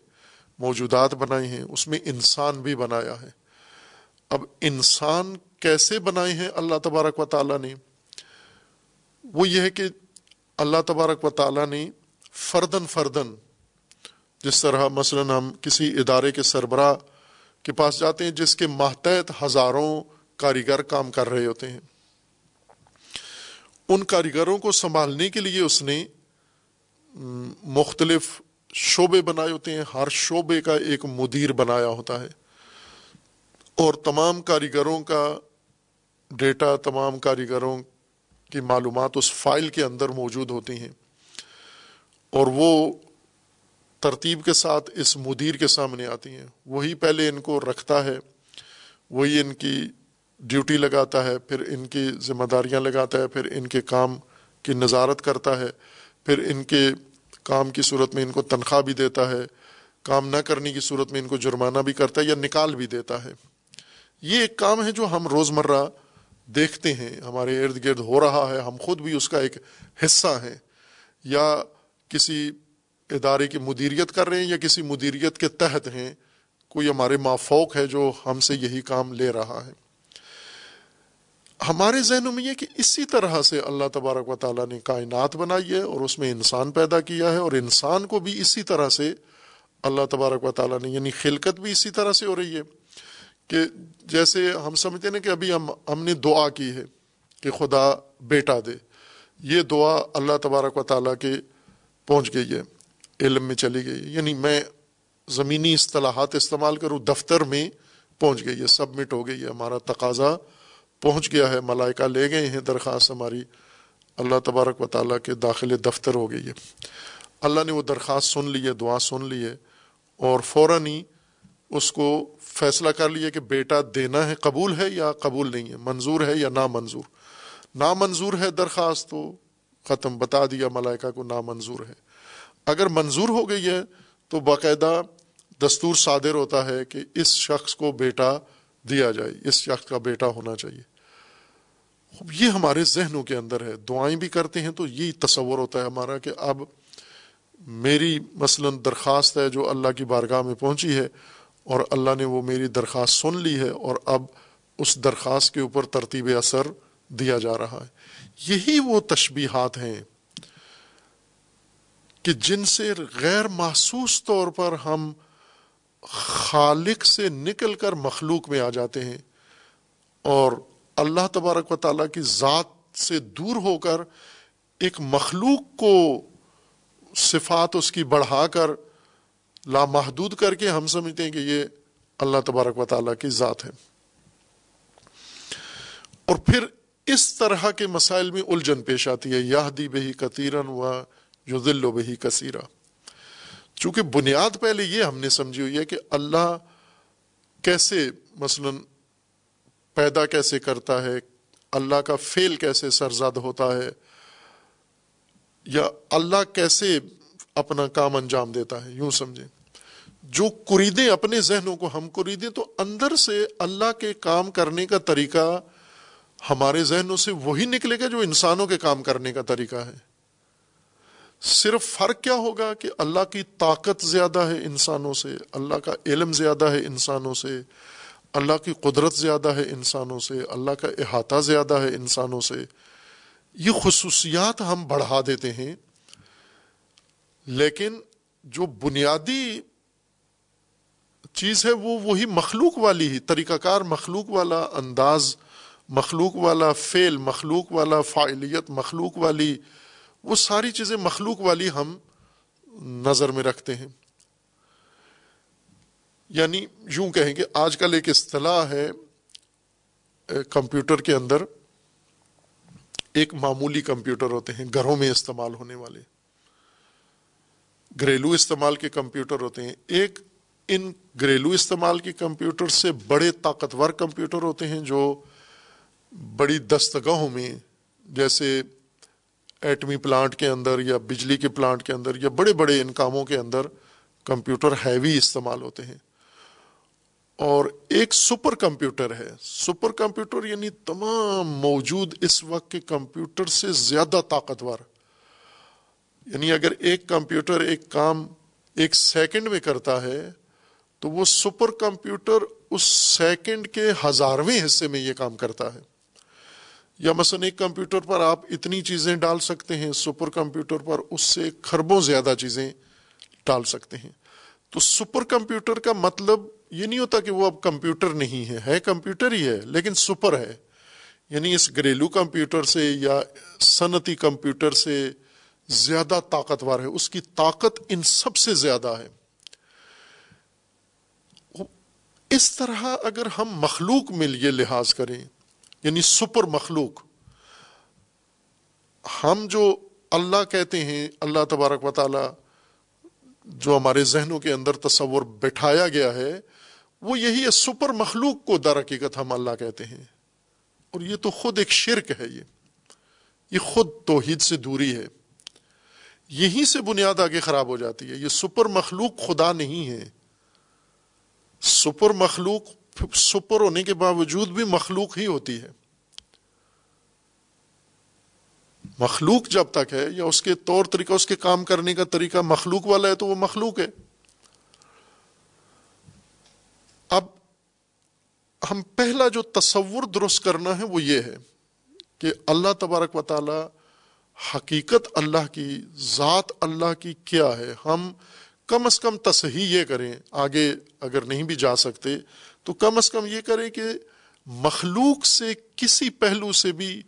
Speaker 1: موجودات بنائی ہیں، اس میں انسان بھی بنایا ہے۔ اب انسان کیسے بنائے ہیں اللہ تبارک و تعالیٰ نے؟ وہ یہ ہے کہ اللہ تبارک و تعالیٰ نے فردن فردن جس طرح مثلا ہم کسی ادارے کے سربراہ کے پاس جاتے ہیں جس کے ماتحت ہزاروں کاریگر کام کر رہے ہوتے ہیں۔ ان کاریگروں کو سنبھالنے کے لیے اس نے مختلف شعبے بنائے ہوتے ہیں۔ ہر شعبے کا ایک مدیر بنایا ہوتا ہے۔ اور تمام کاریگروں کا ڈیٹا تمام کاریگروں کی معلومات اس فائل کے اندر موجود ہوتی ہیں اور وہ ترتیب کے ساتھ اس مدیر کے سامنے آتی ہیں۔ وہی پہلے ان کو رکھتا ہے، وہی ان کی ڈیوٹی لگاتا ہے، پھر ان کی ذمہ داریاں لگاتا ہے، پھر ان کے کام کی نظارت کرتا ہے، پھر ان کے کام کی صورت میں ان کو تنخواہ بھی دیتا ہے، کام نہ کرنے کی صورت میں ان کو جرمانہ بھی کرتا ہے یا نکال بھی دیتا ہے۔ یہ ایک کام ہے جو ہم روز مرہ دیکھتے ہیں، ہمارے ارد گرد ہو رہا ہے، ہم خود بھی اس کا ایک حصہ ہیں۔ یا کسی ادارے کی مدیریت کر رہے ہیں یا کسی مدیریت کے تحت ہیں۔ کوئی ہمارے مافوق ہے جو ہم سے یہی کام لے رہا ہے۔ ہمارے ذہنوں میں یہ کہ اسی طرح سے اللہ تبارک و تعالیٰ نے کائنات بنائی ہے اور اس میں انسان پیدا کیا ہے اور انسان کو بھی اسی طرح سے اللہ تبارک و تعالیٰ نے یعنی خلقت بھی اسی طرح سے ہو رہی ہے۔ کہ جیسے ہم سمجھتے ہیں کہ ابھی ہم ہم نے دعا کی ہے کہ خدا بیٹا دے، یہ دعا اللہ تبارک و تعالیٰ کے پہنچ گئی ہے، علم میں چلی گئی یعنی میں زمینی اصطلاحات استعمال کروں، دفتر میں پہنچ گئی ہے، سبمٹ ہو گئی ہے، ہمارا تقاضا پہنچ گیا ہے، ملائکہ لے گئے ہیں، درخواست ہماری اللہ تبارک و تعالیٰ کے داخل دفتر ہو گئی ہے۔ اللہ نے وہ درخواست سن لی ہے، دعا سن لی ہے اور فوراً ہی اس کو فیصلہ کر لیا کہ بیٹا دینا ہے قبول ہے یا قبول نہیں ہے، منظور ہے یا نامنظور؟ نامنظور ہے درخواست تو ختم، بتا دیا ملائکہ کو نامنظور ہے۔ اگر منظور ہو گئی ہے تو باقاعدہ دستور صادر ہوتا ہے کہ اس شخص کو بیٹا دیا جائے، اس شخص کا بیٹا ہونا چاہیے۔ یہ ہمارے ذہنوں کے اندر ہے۔ دعائیں بھی کرتے ہیں تو یہی تصور ہوتا ہے ہمارا کہ اب میری مثلا درخواست ہے جو اللہ کی بارگاہ میں پہنچی ہے اور اللہ نے وہ میری درخواست سن لی ہے اور اب اس درخواست کے اوپر ترتیب اثر دیا جا رہا ہے۔ یہی وہ تشبیہات ہیں کہ جن سے غیر محسوس طور پر ہم خالق سے نکل کر مخلوق میں آ جاتے ہیں اور اللہ تبارک و تعالیٰ کی ذات سے دور ہو کر ایک مخلوق کو صفات اس کی بڑھا کر لامحدود کر کے ہم سمجھتے ہیں کہ یہ اللہ تبارک و تعالیٰ کی ذات ہے۔ اور پھر اس طرح کے مسائل میں الجھن پیش آتی ہے۔ یہ دی بہی کتیرن و جو دل و بہی کثیرہ چونکہ بنیاد پہلے یہ ہم نے سمجھی ہوئی ہے کہ اللہ کیسے مثلا پیدا کیسے کرتا ہے، اللہ کا فیل کیسے سرزاد ہوتا ہے، یا اللہ کیسے اپنا کام انجام دیتا ہے، یوں سمجھیں۔ جو قریدیں اپنے ذہنوں کو ہم قریدیں تو اندر سے اللہ کے کام کرنے کا طریقہ ہمارے ذہنوں سے وہی نکلے گا جو انسانوں کے کام کرنے کا طریقہ ہے۔ صرف فرق کیا ہوگا کہ اللہ کی طاقت زیادہ ہے انسانوں سے، اللہ کا علم زیادہ ہے انسانوں سے، اللہ کی قدرت زیادہ ہے انسانوں سے، اللہ کا احاطہ زیادہ ہے انسانوں سے۔ یہ خصوصیات ہم بڑھا دیتے ہیں۔ لیکن جو بنیادی چیز ہے وہ وہی مخلوق والی ہی، طریقہ کار مخلوق والا انداز، مخلوق والا فعل، مخلوق والا فعلیت مخلوق والی، وہ ساری چیزیں مخلوق والی ہم نظر میں رکھتے ہیں۔ یعنی یوں کہیں گے آج کل ایک اصطلاح ہے، کمپیوٹر کے اندر ایک معمولی کمپیوٹر ہوتے ہیں، گھروں میں استعمال ہونے والے۔ گھریلو استعمال کے کمپیوٹر ہوتے ہیں۔ ایک ان گھریلو استعمال کے کمپیوٹر سے بڑے طاقتور کمپیوٹر ہوتے ہیں جو بڑی دستگاہوں میں، جیسے ایٹمی پلانٹ کے اندر یا بجلی کے پلانٹ کے اندر یا بڑے بڑے ان کاموں کے اندر کمپیوٹر ہیوی استعمال ہوتے ہیں۔ اور ایک سپر کمپیوٹر ہے۔ سپر کمپیوٹر یعنی تمام موجود اس وقت کے کمپیوٹر سے زیادہ طاقتور۔ یعنی اگر ایک کمپیوٹر ایک کام ایک سیکنڈ میں کرتا ہے، تو وہ سپر کمپیوٹر اس سیکنڈ کے ہزارویں حصے میں یہ کام کرتا ہے۔ یا مثلا ایک کمپیوٹر پر آپ اتنی چیزیں ڈال سکتے ہیں، سپر کمپیوٹر پر اس سے خربوں زیادہ چیزیں ڈال سکتے ہیں۔ تو سپر کمپیوٹر کا مطلب یہ نہیں ہوتا کہ وہ اب کمپیوٹر نہیں ہے ہے کمپیوٹر ہی ہے، لیکن سپر ہے۔ یعنی اس گھریلو کمپیوٹر سے یا صنعتی کمپیوٹر سے زیادہ طاقتور ہے، اس کی طاقت ان سب سے زیادہ ہے۔ اس طرح اگر ہم مخلوق میں یہ لحاظ کریں یعنی سپر مخلوق، ہم جو اللہ کہتے ہیں، اللہ تبارک و تعالی جو ہمارے ذہنوں کے اندر تصور بٹھایا گیا ہے، وہ یہی ہے، سپر مخلوق کو در حقیقت ہم اللہ کہتے ہیں۔ اور یہ تو خود ایک شرک ہے، یہ یہ خود توحید سے دوری ہے۔ یہیں سے بنیاد آگے خراب ہو جاتی ہے۔ یہ سپر مخلوق خدا نہیں ہے۔ سپر مخلوق سپر ہونے کے باوجود بھی مخلوق ہی ہوتی ہے۔ مخلوق جب تک ہے یا اس کے طور طریقہ، اس کے کام کرنے کا طریقہ مخلوق والا ہے تو وہ مخلوق ہے۔ اب ہم پہلا جو تصور درست کرنا ہے وہ یہ ہے کہ اللہ تبارک و تعالی حقیقت اللہ کی، ذات اللہ کی کیا ہے؟ ہم کم از کم تصحیح یہ کریں، آگے اگر نہیں بھی جا سکتے، تو کم از کم یہ کریں کہ مخلوق سے کسی پہلو سے بھی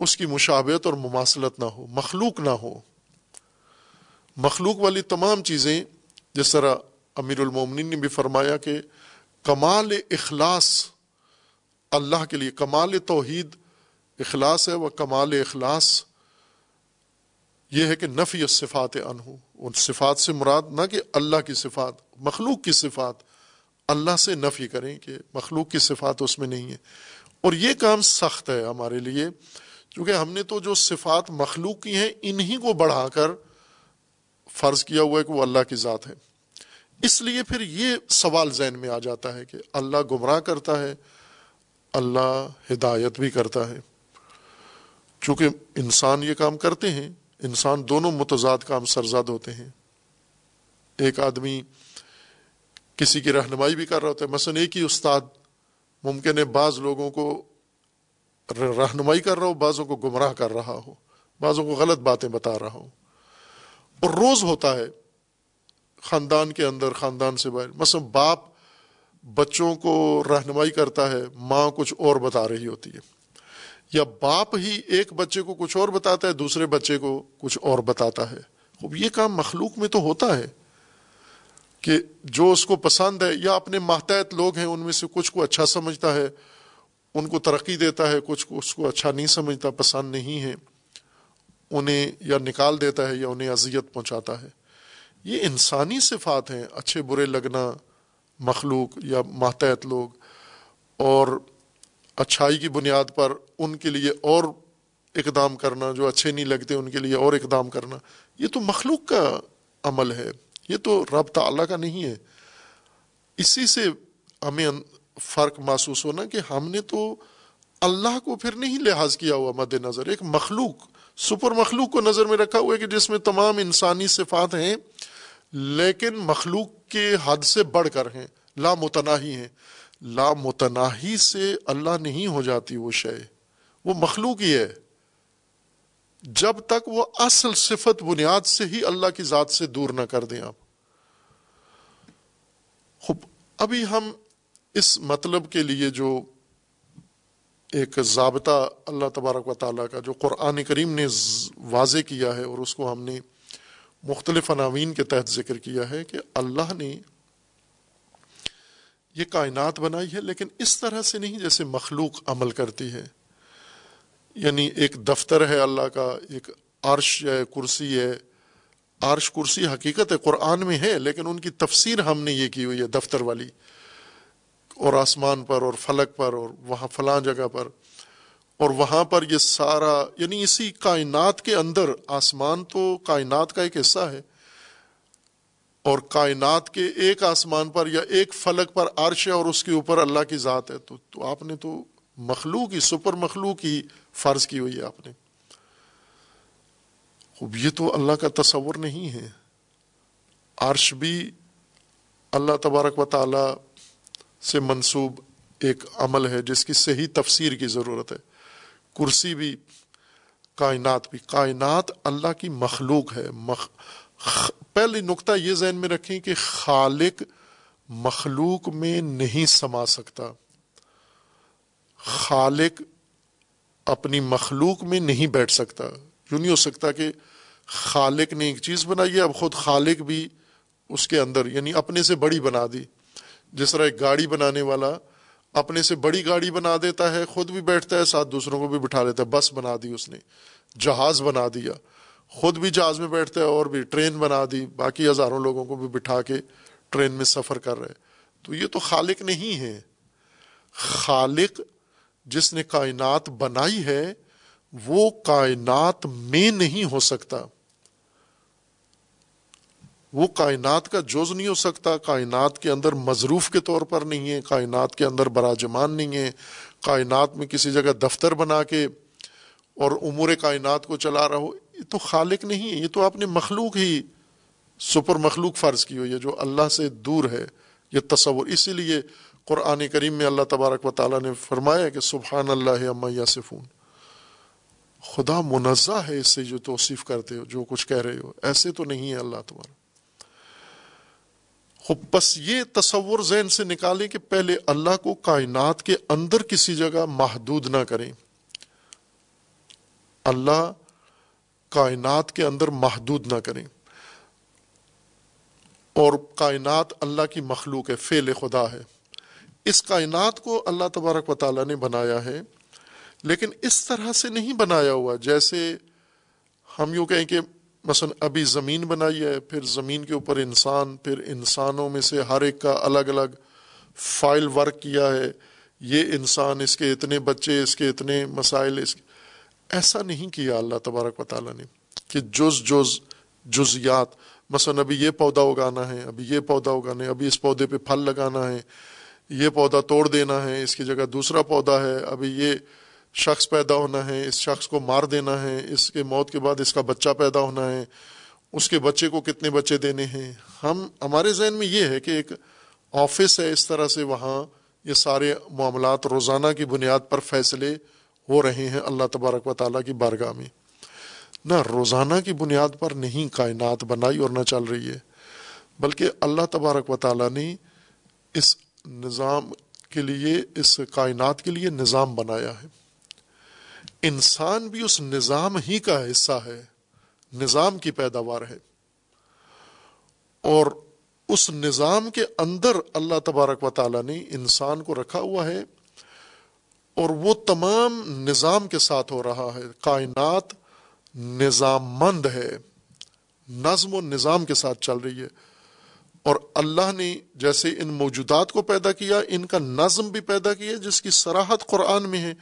Speaker 1: اس کی مشابت اور مماثلت نہ ہو، مخلوق نہ ہو۔ مخلوق والی تمام چیزیں، جس طرح امیر المومنین نے بھی فرمایا کہ کمال اخلاص اللہ کے لیے، کمال توحید اخلاص ہے، وہ کمال اخلاص یہ ہے کہ نفی صفات انہو ان صفات سے مراد نہ کہ اللہ کی صفات، مخلوق کی صفات۔ اللہ سے نفی کریں کہ مخلوق کی صفات اس میں نہیں ہے اور یہ کام سخت ہے ہمارے لیے کیونکہ ہم نے تو جو صفات مخلوق کی ہیں، انہی کو بڑھا کر فرض کیا ہوا ہے کہ وہ اللہ کی ذات ہے اس لیے پھر یہ سوال ذہن میں آ جاتا ہے کہ اللہ گمراہ کرتا ہے، اللہ ہدایت بھی کرتا ہے۔ چونکہ انسان یہ کام کرتے ہیں انسان دونوں متضاد کام سرزاد ہوتے ہیں۔ ایک آدمی کسی کی رہنمائی بھی کر رہا ہوتا ہے، مثلا ایک ہی استاد ممکن ہے بعض لوگوں کو رہنمائی کر رہا ہو، بعضوں کو گمراہ کر رہا ہو، بعضوں کو غلط باتیں بتا رہا ہو۔ اور روز ہوتا ہے خاندان کے اندر، خاندان سے باہر۔ مثلا باپ بچوں کو رہنمائی کرتا ہے، ماں کچھ اور بتا رہی ہوتی ہے۔ یا باپ ہی ایک بچے کو کچھ اور بتاتا ہے، دوسرے بچے کو کچھ اور بتاتا ہے۔ خوب، یہ کام مخلوق میں تو ہوتا ہے کہ جو اس کو پسند ہے، یا اپنے ماتحت لوگ ہیں، ان میں سے کچھ کو اچھا سمجھتا ہے، ان کو ترقی دیتا ہے، کچھ کو اس کو اچھا نہیں سمجھتا، پسند نہیں ہے، انہیں یا نکال دیتا ہے یا انہیں اذیت پہنچاتا ہے۔ یہ انسانی صفات ہیں، اچھے برے لگنا مخلوق یا ماتحت لوگ۔ اور اچھائی کی بنیاد پر ان کے لیے اور اقدام کرنا، جو اچھے نہیں لگتے ان کے لیے اور اقدام کرنا، یہ تو مخلوق کا عمل ہے، یہ تو رب تعلیٰ کا نہیں ہے۔ اسی سے ہمیں فرق محسوس ہونا کہ ہم نے تو اللہ کو پھر نہیں لحاظ کیا ہوا مد نظر، ایک مخلوق، سپر مخلوق کو نظر میں رکھا ہوا ہے کہ جس میں تمام انسانی صفات ہیں، لیکن مخلوق کے حد سے بڑھ کر ہیں لامتناہی ہیں۔ لامتناہی سے اللہ نہیں ہو جاتی وہ شے۔ وہ مخلوق ہی ہے۔ جب تک وہ اصل صفت بنیاد سے ہی اللہ کی ذات سے دور نہ کر دیں آپ۔ خوب، ابھی ہم اس مطلب کے لیے جو ایک ضابطہ اللہ تبارک و تعالیٰ کا جو قرآن کریم نے واضح کیا ہے اور اس کو ہم نے مختلف عناوین کے تحت ذکر کیا ہے کہ اللہ نے یہ کائنات بنائی ہے، لیکن اس طرح سے نہیں جیسے مخلوق عمل کرتی ہے۔ یعنی ایک دفتر ہے اللہ کا، ایک عرش ہے کرسی ہے۔ عرش کرسی حقیقت ہے قرآن میں ہے، لیکن ان کی تفسیر ہم نے یہ کی ہوئی ہے دفتر والی۔ اور آسمان پر اور فلک پر اور وہاں فلاں جگہ پر۔ اور وہاں پر یہ سارا یعنی اسی کائنات کے اندر، آسمان تو کائنات کا ایک حصہ ہے۔ اور کائنات کے ایک آسمان پر یا ایک فلک پر عرش ہے اور اس کے اوپر اللہ کی ذات ہے، تو تو آپ نے تو مخلوق ہی، سپر مخلوق ہی فرض کی ہوئی ہے آپ نے۔ خوب، یہ تو اللہ کا تصور نہیں ہے۔ عرش بھی اللہ تبارک و تعالی سے منسوب ایک عمل ہے، جس کی صحیح تفسیر کی ضرورت ہے۔ کرسی بھی، کائنات بھی۔ کائنات اللہ کی مخلوق ہے، مخ پہلی نقطہ یہ ذہن میں رکھیں کہ خالق مخلوق میں نہیں سما سکتا۔ خالق اپنی مخلوق میں نہیں بیٹھ سکتا۔ یوں نہیں ہو سکتا کہ خالق نے ایک چیز بنائی ہے، اب خود خالق بھی اس کے اندر یعنی اپنے سے بڑی بنا دی۔ جس طرح ایک گاڑی بنانے والا اپنے سے بڑی گاڑی بنا دیتا ہے، خود بھی بیٹھتا ہے، ساتھ دوسروں کو بھی بٹھا لیتا ہے، بس بنا دی اس نے، جہاز بنا دیا۔ خود بھی جہاز میں بیٹھتے ہیں اور بھی ٹرین بنا دی، باقی ہزاروں لوگوں کو بھی بٹھا کے ٹرین میں سفر کر رہے تو یہ تو خالق نہیں ہے۔ خالق جس نے کائنات بنائی ہے، وہ کائنات میں نہیں ہو سکتا۔ وہ کائنات کا جوز نہیں ہو سکتا۔ کائنات کے اندر مضروف کے طور پر نہیں ہے، کائنات کے اندر براجمان نہیں ہے۔ کائنات میں کسی جگہ دفتر بنا کے اور امور کائنات کو چلا رہا ہو۔ یہ تو خالق نہیں ہے، یہ تو آپ نے مخلوق ہی سپر مخلوق فرض کی ہوئی ہے، جو اللہ سے دور ہے، یہ تصور۔ اسی لیے قرآن کریم میں اللہ تبارک و تعالیٰ نے فرمایا کہ سبحان اللہ یا صفون خدا منزہ ہے اس سے جو توصیف کرتے ہو، جو کچھ کہہ رہے ہو۔ ایسے تو نہیں ہے اللہ تمہارا بس یہ تصور ذہن سے نکالیں کہ پہلے اللہ کو کائنات کے اندر کسی جگہ محدود نہ کریں۔ اللہ کائنات کے اندر محدود نہ کریں۔ اور کائنات اللہ کی مخلوق ہے فیل خدا ہے۔ اس کائنات کو اللہ تبارک و تعالیٰ نے بنایا ہے، لیکن اس طرح سے نہیں بنایا ہوا۔ جیسے ہم یوں کہیں کہ مثلا ابھی زمین بنائی ہے، پھر زمین کے اوپر انسان، پھر انسانوں میں سے ہر ایک کا الگ الگ فائل ورک کیا ہے۔ یہ انسان، اس کے اتنے بچے، اس کے اتنے مسائل، اس کے ایسا نہیں کیا اللہ تبارک و تعالیٰ نے کہ جز جز جزیات، مثلا ابھی یہ پودا اگانا ہے، ابھی یہ پودا اگانا ہے، ابھی اس پودے پہ پھل لگانا ہے، یہ پودا توڑ دینا ہے، اس کی جگہ دوسرا پودا ہے، ابھی یہ شخص پیدا ہونا ہے، اس شخص کو مار دینا ہے، اس کے موت کے بعد اس کا بچہ پیدا ہونا ہے، اس کے بچے کو کتنے بچے دینے ہیں؟ ہم، ہمارے ذہن میں یہ ہے کہ ایک آفس ہے اس طرح سے، وہاں یہ سارے معاملات روزانہ کی بنیاد پر فیصلے ہو رہے ہیں اللہ تبارک و تعالیٰ کی بارگاہ میں۔ نہ روزانہ کی بنیاد پر نہیں کائنات بنائی اور نہ چل رہی ہے، بلکہ اللہ تبارک و تعالیٰ نے اس نظام کے لیے، اس کائنات کے لیے نظام بنایا ہے۔ انسان بھی اس نظام ہی کا حصہ ہے، نظام کی پیداوار ہے۔ اور اس نظام کے اندر اللہ تبارک و تعالیٰ نے انسان کو رکھا ہوا ہے۔ اور وہ تمام نظام کے ساتھ ہو رہا ہے۔ کائنات نظام مند ہے۔ نظم و نظام کے ساتھ چل رہی ہے۔ اور اللہ نے جیسے ان موجودات کو پیدا کیا، ان کا نظم بھی پیدا کیا، جس کی سراحت قرآن میں ہے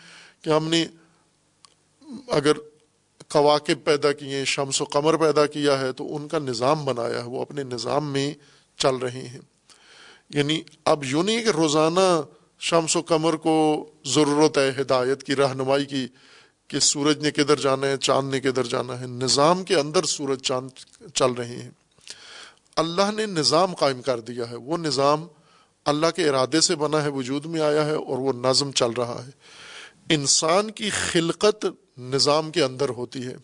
Speaker 1: کہ ہم نے اگر کواقب پیدا کیے، شمس و قمر پیدا کیا ہے، تو ان کا نظام بنایا ہے۔ وہ اپنے نظام میں چل رہے ہیں۔ یعنی اب یوں نہیں کہ روزانہ شمس و قمر کو ضرورت ہے، ہدایت کی، رہنمائی کی، کہ سورج نے کدھر جانا ہے، چاند نے کدھر جانا ہے۔ نظام کے اندر سورج، چاند چل رہے ہیں۔ اللہ نے نظام قائم کر دیا ہے۔ وہ نظام اللہ کے ارادے سے بنا ہے، وجود میں آیا ہے اور وہ نظم چل رہا ہے۔ انسان کی خلقت نظام کے اندر ہوتی ہے۔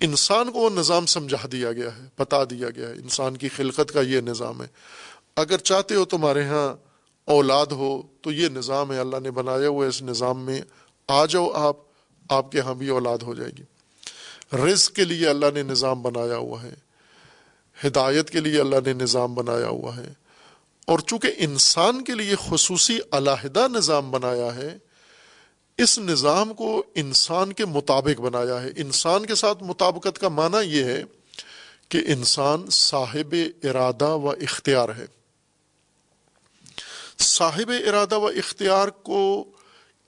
Speaker 1: انسان کو وہ نظام سمجھا دیا گیا ہے، بتا دیا گیا ہے۔ انسان کی خلقت کا یہ نظام ہے۔ اگر چاہتے ہو تمہارے ہاں اولاد ہو تو یہ نظام ہے، اللہ نے بنایا ہوا اس نظام میں آ جاؤ آپ آپ کے ہاں بھی اولاد ہو جائے گی۔ رزق کے لیے اللہ نے نظام بنایا ہوا ہے، ہدایت کے لیے اللہ نے نظام بنایا ہوا ہے۔ اور چونکہ انسان کے لیے خصوصی علیحدہ نظام بنایا ہے، اس نظام کو انسان کے مطابق بنایا ہے۔ انسان کے ساتھ مطابقت کا معنی یہ ہے کہ انسان صاحب ارادہ و اختیار ہے۔ صاحب ارادہ و اختیار کو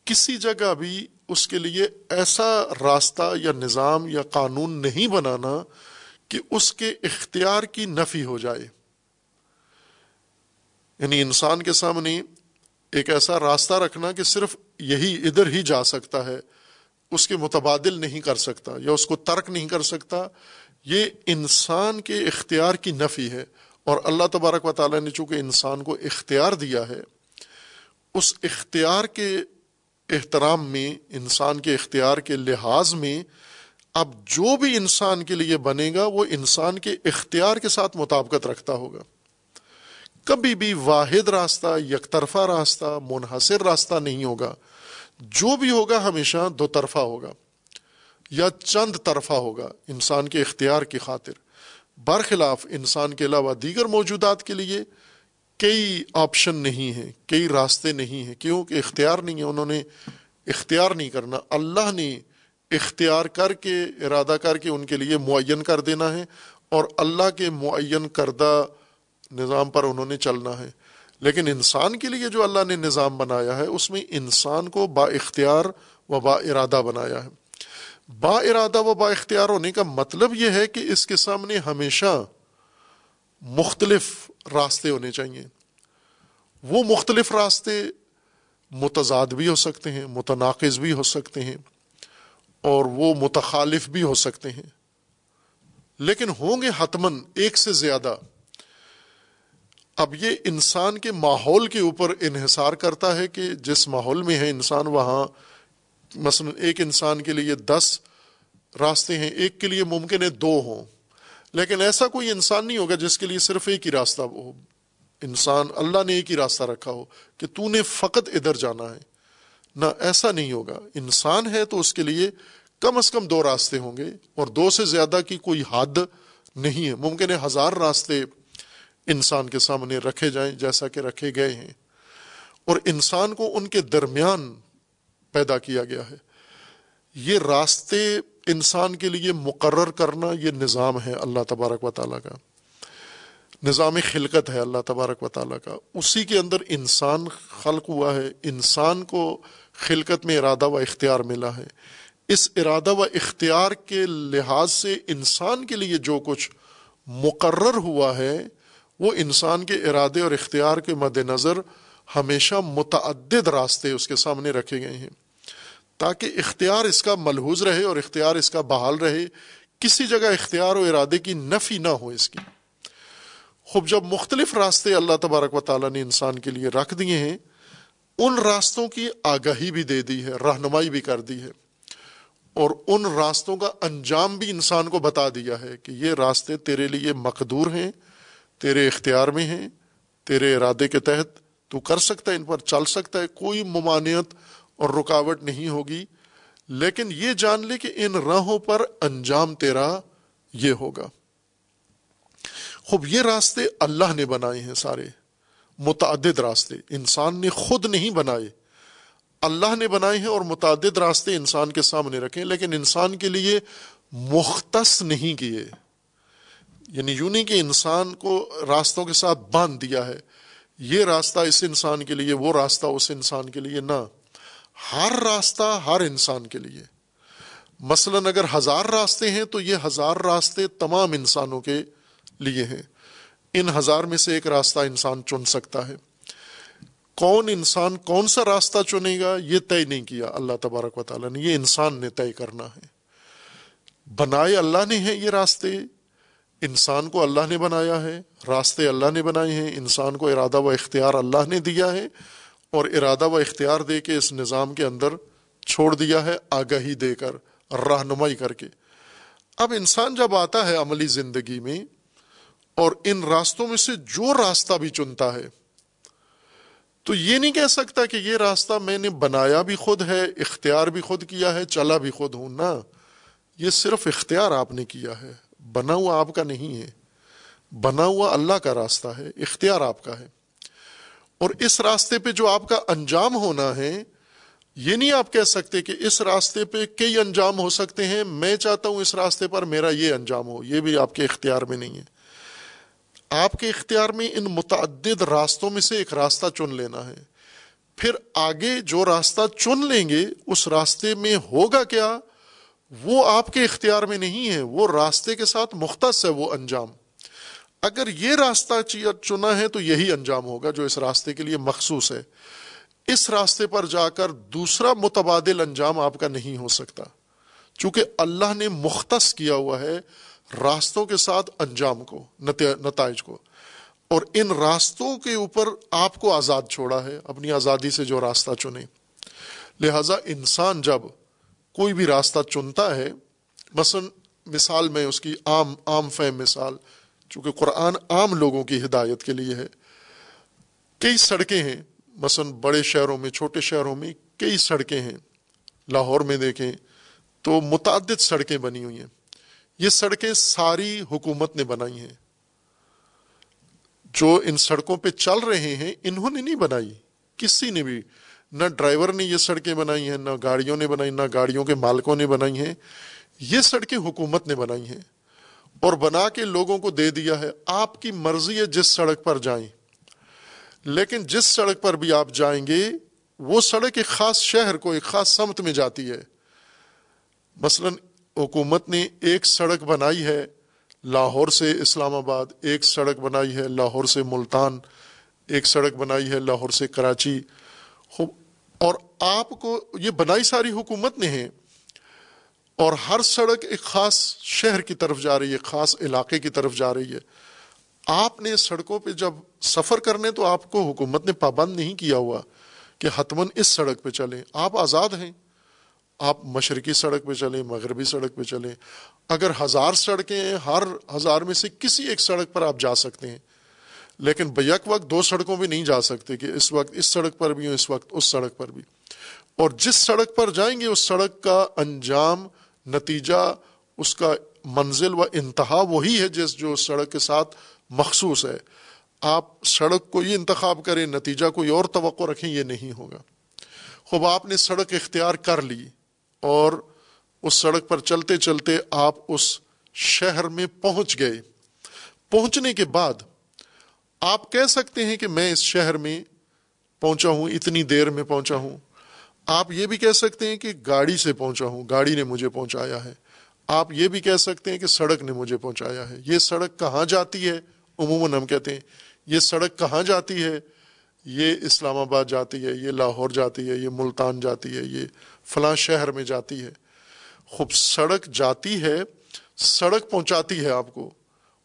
Speaker 1: کسی جگہ بھی اس کے لیے ایسا راستہ یا نظام یا قانون نہیں بنانا کہ اس کے اختیار کی نفی ہو جائے۔ یعنی انسان کے سامنے ایک ایسا راستہ رکھنا کہ صرف یہی ادھر ہی جا سکتا ہے، اس کے متبادل نہیں کر سکتا یا اس کو ترک نہیں کر سکتا، یہ انسان کے اختیار کی نفی ہے۔ اور اللہ تبارک و تعالیٰ نے چونکہ انسان کو اختیار دیا ہے، اس اختیار کے احترام میں، انسان کے اختیار کے لحاظ میں، اب جو بھی انسان کے لیے بنے گا، وہ انسان کے اختیار کے ساتھ مطابقت رکھتا ہوگا۔ کبھی بھی واحد راستہ یک طرفہ راستہ، منحصر راستہ نہیں ہوگا۔ جو بھی ہوگا، ہمیشہ دو طرفہ ہوگا یا چند طرفہ ہوگا انسان کے اختیار کی خاطر۔ برخلاف انسان کے علاوہ دیگر موجودات کے لیے کئی آپشن نہیں ہیں، کئی راستے نہیں ہیں، کیوں کہ اختیار نہیں ہے، انہوں نے اختیار نہیں کرنا۔ اللہ نے اختیار کر کے، ارادہ کر کے ان کے لیے معین کر دینا ہے اور اللہ کے معین کردہ نظام پر انہوں نے چلنا ہے۔ لیکن انسان کے لیے جو اللہ نے نظام بنایا ہے، اس میں انسان کو با اختیار و با ارادہ بنایا ہے۔ با ارادہ و با اختیار ہونے کا مطلب یہ ہے کہ اس کے سامنے ہمیشہ مختلف راستے ہونے چاہیے۔ وہ مختلف راستے متضاد بھی ہو سکتے ہیں، متناقض بھی ہو سکتے ہیں اور وہ متخالف بھی ہو سکتے ہیں۔ لیکن ہوں گے حتمن ایک سے زیادہ۔ اب یہ انسان کے ماحول کے اوپر انحصار کرتا ہے کہ جس ماحول میں ہے انسان، وہاں مثلا ایک انسان کے لیے دس راستے ہیں، ایک کے لیے ممکن ہے دو ہوں۔ لیکن ایسا کوئی انسان نہیں ہوگا جس کے لیے صرف ایک ہی راستہ ہو۔ انسان اللہ نے ایک ہی راستہ رکھا ہو کہ تو نے فقط ادھر جانا ہے۔ نہ ایسا نہیں ہوگا۔ انسان ہے تو اس کے لیے کم از کم دو راستے ہوں گے اور دو سے زیادہ کی کوئی حد نہیں ہے۔ ممکن ہے ہزار راستے انسان کے سامنے رکھے جائیں جیسا کہ رکھے گئے ہیں۔ اور انسان کو ان کے درمیان پیدا کیا گیا ہے۔ یہ راستے انسان کے لیے مقرر کرنا یہ نظام ہے اللہ تبارک و تعالیٰ کا۔ نظام خلقت ہے اللہ تبارک و تعالیٰ کا۔ اسی کے اندر انسان خلق ہوا ہے۔ انسان کو خلقت میں ارادہ و اختیار ملا ہے۔ اس ارادہ و اختیار کے لحاظ سے انسان کے لیے جو کچھ مقرر ہوا ہے، وہ انسان کے ارادے اور اختیار کے مد نظر ہمیشہ متعدد راستے اس کے سامنے رکھے گئے ہیں۔ تاکہ اختیار اس کا ملحوظ رہے اور اختیار اس کا بحال رہے، کسی جگہ اختیار و ارادے کی نفی نہ ہو اس کی۔ خوب، جب مختلف راستے اللہ تبارک و تعالیٰ نے انسان کے لیے رکھ دیے ہیں، ان راستوں کی آگاہی بھی دے دی ہے، رہنمائی بھی کر دی ہے۔ اور ان راستوں کا انجام بھی انسان کو بتا دیا ہے کہ یہ راستے تیرے لیے مقدور ہیں، تیرے اختیار میں ہیں، تیرے ارادے کے تحت تو کر سکتا ہے، ان پر چل سکتا ہے، کوئی ممانعت اور رکاوٹ نہیں ہوگی۔ لیکن یہ جان لے کہ ان راہوں پر انجام تیرا یہ ہوگا۔ خوب، یہ راستے اللہ نے بنائے ہیں سارے۔ متعدد راستے۔ انسان نے خود نہیں بنائے۔ اللہ نے بنائے ہیں اور متعدد راستے انسان کے سامنے رکھے لیکن انسان کے لیے مختص نہیں کیے۔ یعنی یوں نہیں کہ انسان کو راستوں کے ساتھ باندھ دیا ہے۔ یہ راستہ اس انسان کے لیے، وہ راستہ اس انسان کے لیے نہ۔ ہر راستہ ہر انسان کے لیے۔ مثلا اگر ہزار راستے ہیں تو یہ ہزار راستے تمام انسانوں کے لیے ہیں۔ ان ہزار میں سے ایک راستہ انسان چن سکتا ہے۔ کون انسان کون سا راستہ چنے گا، یہ طے نہیں کیا اللہ تبارک و تعالیٰ نے، یہ انسان نے طے کرنا ہے۔ بنائے اللہ نے ہیں یہ راستے۔ انسان کو اللہ نے بنایا ہے، راستے اللہ نے بنائے ہیں، انسان کو ارادہ و اختیار اللہ نے دیا ہے اور ارادہ و اختیار دے کے اس نظام کے اندر چھوڑ دیا ہے، آگاہی دے کر، رہنمائی کر کے۔ اب انسان جب آتا ہے عملی زندگی میں اور ان راستوں میں سے جو راستہ بھی چنتا ہے، تو یہ نہیں کہہ سکتا کہ یہ راستہ میں نے بنایا بھی خود ہے، اختیار بھی خود کیا ہے، چلا بھی خود ہوں، نہ۔ یہ صرف اختیار آپ نے کیا ہے۔ بنا ہوا آپ کا نہیں ہے۔ بنا ہوا اللہ کا راستہ ہے، اختیار آپ کا ہے۔ اور اس راستے پہ جو آپ کا انجام ہونا ہے، یہ نہیں آپ کہہ سکتے کہ اس راستے پہ کئی انجام ہو سکتے ہیں۔ میں چاہتا ہوں اس راستے پر میرا یہ انجام ہو، یہ بھی آپ کے اختیار میں نہیں ہے۔ آپ کے اختیار میں ان متعدد راستوں میں سے ایک راستہ چن لینا ہے۔ پھر آگے جو راستہ چن لیں گے، اس راستے میں ہوگا کیا؟ وہ آپ کے اختیار میں نہیں ہے، وہ راستے کے ساتھ مختص ہے وہ انجام۔ اگر یہ راستہ چنا ہے تو یہی انجام ہوگا جو اس راستے کے لیے مخصوص ہے۔ اس راستے پر جا کر دوسرا متبادل انجام آپ کا نہیں ہو سکتا۔ چونکہ اللہ نے مختص کیا ہوا ہے راستوں کے ساتھ انجام کو نتائج کو۔ اور ان راستوں کے اوپر آپ کو آزاد چھوڑا ہے، اپنی آزادی سے جو راستہ چنے۔ لہذا انسان جب کوئی بھی راستہ چنتا ہے، مثلا مثال میں اس کی عام عام فہم مثال، چونکہ قرآن عام لوگوں کی ہدایت کے لیے ہے۔ کئی سڑکیں ہیں، مثلا بڑے شہروں میں، چھوٹے شہروں میں کئی سڑکیں ہیں۔ لاہور میں دیکھیں تو متعدد سڑکیں بنی ہوئی ہیں۔ یہ سڑکیں ساری حکومت نے بنائی ہیں۔ جو ان سڑکوں پہ چل رہے ہیں، انہوں نے نہیں بنائی، کسی نے بھی۔ نہ ڈرائیور نے یہ سڑکیں بنائی ہیں، نہ گاڑیوں نے بنائی، نہ گاڑیوں کے مالکوں نے بنائی ہیں۔ یہ سڑکیں حکومت نے بنائی ہیں اور بنا کے لوگوں کو دے دیا ہے۔ آپ کی مرضی ہے جس سڑک پر جائیں۔ لیکن جس سڑک پر بھی آپ جائیں گے، وہ سڑک ایک خاص شہر کو، ایک خاص سمت میں جاتی ہے۔ مثلا حکومت نے ایک سڑک بنائی ہے لاہور سے اسلام آباد، ایک سڑک بنائی ہے لاہور سے ملتان، ایک سڑک بنائی ہے لاہور سے کراچی۔ اور آپ کو یہ بنائی ساری حکومت نے ہے، اور ہر سڑک ایک خاص شہر کی طرف جا رہی ہے، خاص علاقے کی طرف جا رہی ہے۔ آپ نے سڑکوں پہ جب سفر کرنے تو آپ کو حکومت نے پابند نہیں کیا ہوا کہ حتمن اس سڑک پہ چلیں۔ آپ آزاد ہیں، آپ مشرقی سڑک پہ چلیں، مغربی سڑک پہ چلیں۔ اگر ہزار سڑکیں ہیں، ہر ہزار میں سے کسی ایک سڑک پر آپ جا سکتے ہیں۔ لیکن بیک وقت دو سڑکوں پہ نہیں جا سکتے کہ اس وقت اس سڑک پر بھی ہوں، اس وقت اس سڑک پر بھی۔ اور جس سڑک پر جائیں گے، اس سڑک کا انجام، نتیجہ، اس کا منزل و انتہا وہی ہے جس جو سڑک کے ساتھ مخصوص ہے۔ آپ سڑک کو یہ انتخاب کریں، نتیجہ کوئی اور توقع رکھیں، یہ نہیں ہوگا۔ خوب، آپ نے سڑک اختیار کر لی اور اس سڑک پر چلتے چلتے آپ اس شہر میں پہنچ گئے۔ پہنچنے کے بعد آپ کہہ سکتے ہیں کہ میں اس شہر میں پہنچا ہوں، اتنی دیر میں پہنچا ہوں۔ آپ یہ بھی کہہ سکتے ہیں کہ گاڑی سے پہنچا ہوں، گاڑی نے مجھے پہنچایا ہے۔ آپ یہ بھی کہہ سکتے ہیں کہ سڑک نے مجھے پہنچایا ہے۔ یہ سڑک کہاں جاتی ہے؟ عموماً ہم کہتے ہیں، یہ سڑک کہاں جاتی ہے؟ یہ اسلام آباد جاتی ہے، یہ لاہور جاتی ہے، یہ ملتان جاتی ہے، یہ فلاں شہر میں جاتی ہے۔ خوب، سڑک جاتی ہے، سڑک پہنچاتی ہے آپ کو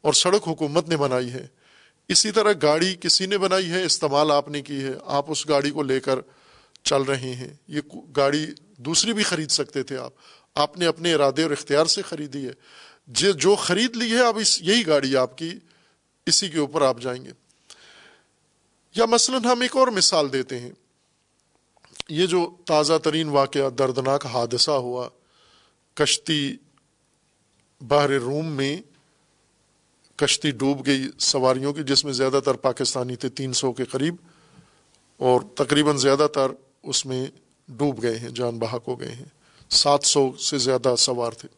Speaker 1: اور سڑک حکومت نے بنائی ہے۔ اسی طرح گاڑی کسی نے بنائی ہے، استعمال آپ نے کی ہے، آپ اس گاڑی کو لے کر چل رہے ہیں۔ یہ گاڑی دوسری بھی خرید سکتے تھے آپ۔ آپ نے اپنے ارادے اور اختیار سے خریدی ہے۔ جو خرید لی ہے، اب اس یہی گاڑی آپ کی اسی کے اوپر آپ جائیں گے۔ یا مثلا ہم ایک اور مثال دیتے ہیں۔ یہ جو تازہ ترین واقعہ، دردناک حادثہ ہوا کشتی باہر روم میں کشتی ڈوب گئی سواریوں کی، جس میں زیادہ تر پاکستانی تھے، تین سو کے قریب، اور تقریباً زیادہ تر اس میں ڈوب گئے ہیں، جان بحق ہو گئے ہیں۔ سات سو سے زیادہ سوار تھے۔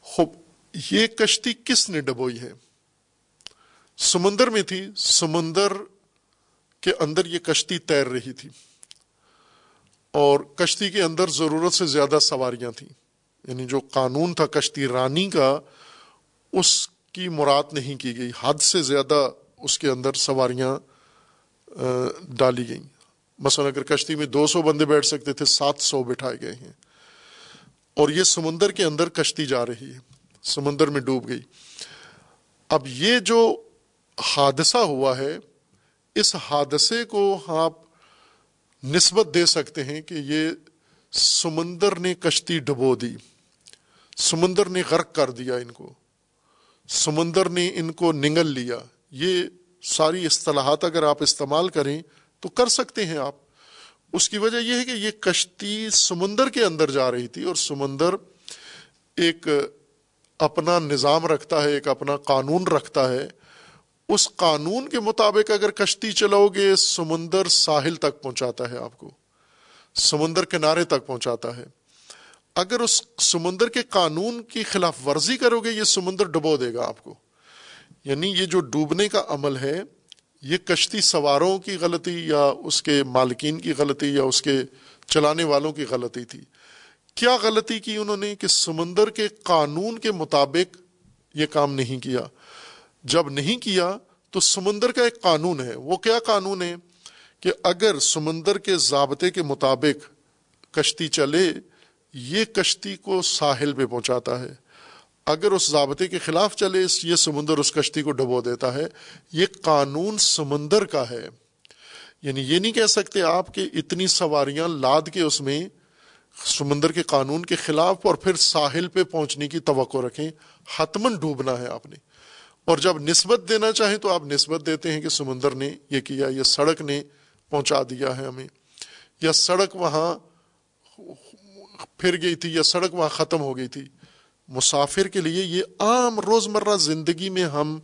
Speaker 1: خوب، یہ کشتی کس نے ڈبوئی ہے؟ سمندر میں تھی، سمندر کے اندر یہ کشتی تیر رہی تھی۔ اور کشتی کے اندر ضرورت سے زیادہ سواریاں تھیں۔ یعنی جو قانون تھا، کشتی رانی کا، اس کی مراد نہیں کی گئی، حد سے زیادہ اس کے اندر سواریاں ڈالی گئیں۔ مثلا اگر کشتی میں دو سو بندے بیٹھ سکتے تھے، سات سو بٹھائے گئے ہیں۔ اور یہ سمندر کے اندر کشتی جا رہی ہے، سمندر میں ڈوب گئی۔ اب یہ جو حادثہ ہوا ہے، اس حادثے کو آپ نسبت دے سکتے ہیں کہ یہ سمندر نے کشتی ڈبو دی، سمندر نے غرق کر دیا ان کو۔ سمندر نے ان کو نگل لیا۔ یہ ساری اصطلاحات اگر آپ استعمال کریں تو کر سکتے ہیں آپ۔ اس کی وجہ یہ ہے کہ یہ کشتی سمندر کے اندر جا رہی تھی اور سمندر ایک اپنا نظام رکھتا ہے، ایک اپنا قانون رکھتا ہے۔ اس قانون کے مطابق اگر کشتی چلاؤ گے، سمندر ساحل تک پہنچاتا ہے آپ کو۔ سمندر کنارے تک پہنچاتا ہے۔ اگر اس سمندر کے قانون کی خلاف ورزی کرو گے، یہ سمندر ڈبو دے گا آپ کو۔ یعنی یہ جو ڈوبنے کا عمل ہے، یہ کشتی سواروں کی غلطی یا اس کے مالکین کی غلطی یا اس کے چلانے والوں کی غلطی تھی۔ کیا غلطی کی انہوں نے کہ سمندر کے قانون کے مطابق یہ کام نہیں کیا؟ جب نہیں کیا تو سمندر کا ایک قانون ہے۔ وہ کیا قانون ہے؟ کہ اگر سمندر کے ضابطے کے مطابق کشتی چلے یہ کشتی کو ساحل پہ پہنچاتا ہے۔ اگر اس ضابطے کے خلاف چلے، یہ سمندر اس کشتی کو ڈبو دیتا ہے۔ یہ قانون سمندر کا ہے۔ یعنی یہ نہیں کہہ سکتے آپ کہ اتنی سواریاں لاد کے اس میں سمندر کے قانون کے خلاف اور پھر ساحل پہ پہنچنے کی توقع رکھیں۔ حتمن ڈوبنا ہے آپ نے۔ اور جب نسبت دینا چاہیں تو آپ نسبت دیتے ہیں کہ سمندر نے یہ کیا، یہ سڑک نے پہنچا دیا ہے ہمیں۔ یا سڑک وہاں پھر گئی تھی یا سڑک وہاں ختم ہو گئی تھی۔ مسافر کے لیے یہ عام روزمرہ زندگی میں ہم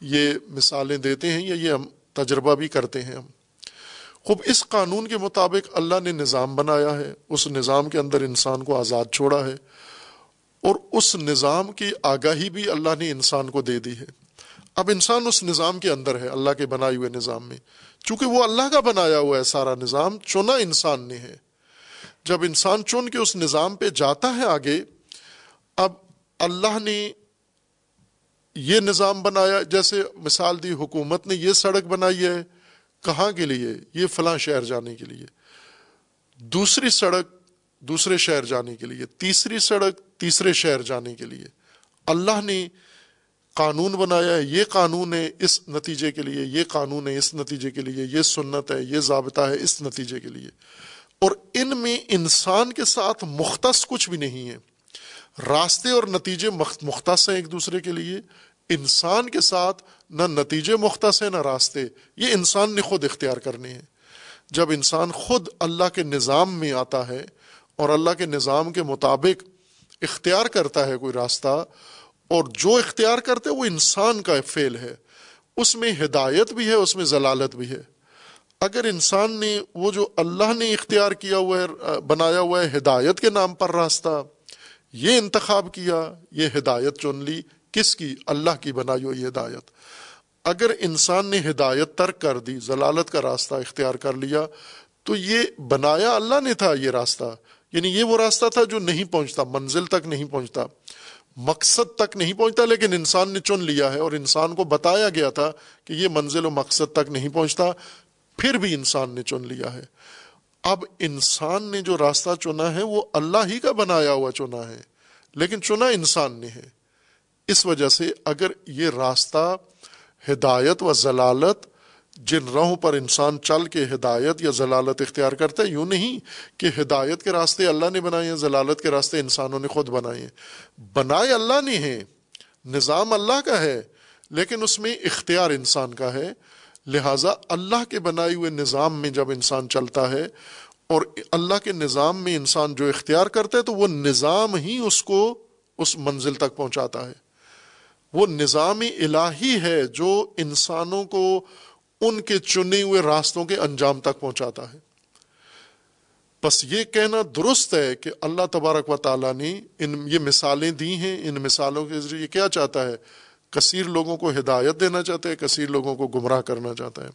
Speaker 1: یہ مثالیں دیتے ہیں یا یہ ہم تجربہ بھی کرتے ہیں ہم۔ خوب، اس قانون کے مطابق اللہ نے نظام بنایا ہے۔ اس نظام کے اندر انسان کو آزاد چھوڑا ہے۔ اور اس نظام کی آگاہی بھی اللہ نے انسان کو دے دی ہے۔ اب انسان اس نظام کے اندر ہے، اللہ کے بنائے ہوئے نظام میں۔ چونکہ وہ اللہ کا بنایا ہوا ہے، سارا نظام چنا انسان نے ہے۔ جب انسان چن کے اس نظام پہ جاتا ہے آگے، اب اللہ نے یہ نظام بنایا، جیسے مثال دی حکومت نے یہ سڑک بنائی ہے کہاں کے لیے؟ یہ فلاں شہر جانے کے لیے۔ دوسری سڑک دوسرے شہر جانے کے لیے، تیسری سڑک تیسرے شہر جانے کے لیے۔ اللہ نے قانون بنایا ہے، یہ قانون ہے اس نتیجے کے لیے، یہ قانون ہے اس نتیجے کے لیے، یہ سنت ہے، یہ ضابطہ ہے اس نتیجے کے لیے۔ اور ان میں انسان کے ساتھ مختص کچھ بھی نہیں ہے۔ راستے اور نتیجے مختص ہیں ایک دوسرے کے لیے۔ انسان کے ساتھ نہ نتیجے مختص ہیں نہ راستے۔ یہ انسان نے خود اختیار کرنے ہیں۔ جب انسان خود اللہ کے نظام میں آتا ہے اور اللہ کے نظام کے مطابق اختیار کرتا ہے کوئی راستہ، اور جو اختیار کرتے وہ انسان کا فعل ہے۔ اس میں ہدایت بھی ہے، اس میں ضلالت بھی ہے۔ اگر انسان نے وہ جو اللہ نے اختیار کیا ہوا ہے بنایا ہوا ہے ہدایت کے نام پر راستہ، یہ انتخاب کیا، یہ ہدایت چن لی، کس کی؟ اللہ کی بنائی ہوئی ہدایت۔ اگر انسان نے ہدایت ترک کر دی، ضلالت کا راستہ اختیار کر لیا، تو یہ بنایا اللہ نے تھا یہ راستہ۔ یعنی یہ وہ راستہ تھا جو نہیں پہنچتا، منزل تک نہیں پہنچتا۔ مقصد تک نہیں پہنچتا، لیکن انسان نے چن لیا ہے اور انسان کو بتایا گیا تھا کہ یہ منزل و مقصد تک نہیں پہنچتا۔ پھر بھی انسان نے چن لیا ہے۔ اب انسان نے جو راستہ چنا ہے، وہ اللہ ہی کا بنایا ہوا چنا ہے۔ لیکن چنا انسان نے ہے۔ اس وجہ سے اگر یہ راستہ ہدایت و ضلالت، جن راہوں پر انسان چل کے ہدایت یا ضلالت اختیار کرتا ہے، یوں نہیں کہ ہدایت کے راستے اللہ نے بنائے ہیں، ضلالت کے راستے انسانوں نے خود بنائے ہیں۔ بنائے اللہ نے ہیں نظام اللہ کا ہے، لیکن اس میں اختیار انسان کا ہے۔ لہٰذا اللہ کے بنائے ہوئے نظام میں جب انسان چلتا ہے اور اللہ کے نظام میں انسان جو اختیار کرتا ہے تو وہ نظام ہی اس کو اس منزل تک پہنچاتا ہے۔ وہ نظام الہی ہے جو انسانوں کو ان کے چنے ہوئے راستوں کے انجام تک پہنچاتا ہے۔ بس یہ کہنا درست ہے کہ اللہ تبارک و تعالیٰ نے ان یہ مثالیں دی ہیں۔ ان مثالوں کے ذریعے کیا چاہتا ہے کثیر لوگوں کو ہدایت دینا چاہتا ہے کثیر لوگوں کو گمراہ کرنا چاہتا ہے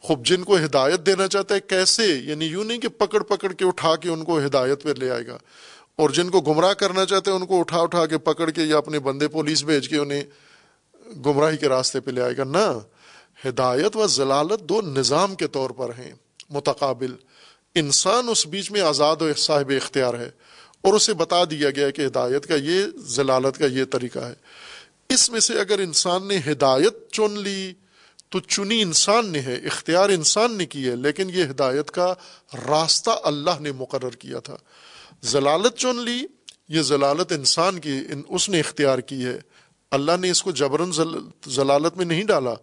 Speaker 1: خوب جن کو ہدایت دینا چاہتا ہے کیسے؟ یعنی یوں نہیں کہ پکڑ پکڑ کے اٹھا کے ان کو ہدایت پہ لے آئے گا۔ اور جن کو گمراہ کرنا چاہتے ہیں، ان کو اٹھا اٹھا کے پکڑ کے یا اپنے بندے پولیس بھیج کے انہیں گمراہی کے راستے پہ لے آئے گا۔ نہ، ہدایت و ضلالت دو نظام کے طور پر ہیں، متقابل۔ انسان اس بیچ میں آزاد و صاحب اختیار ہے۔ اور اسے بتا دیا گیا کہ ہدایت کا یہ، ضلالت کا یہ طریقہ ہے۔ اس میں سے اگر انسان نے ہدایت چن لی، تو چنی انسان نے ہے، اختیار انسان نے کی ہے، لیکن یہ ہدایت کا راستہ اللہ نے مقرر کیا تھا۔ ضلالت چن لی، یہ ضلالت انسان کی اس نے اختیار کی ہے۔ اللہ نے اس کو جبرن ضلالت میں نہیں ڈالا۔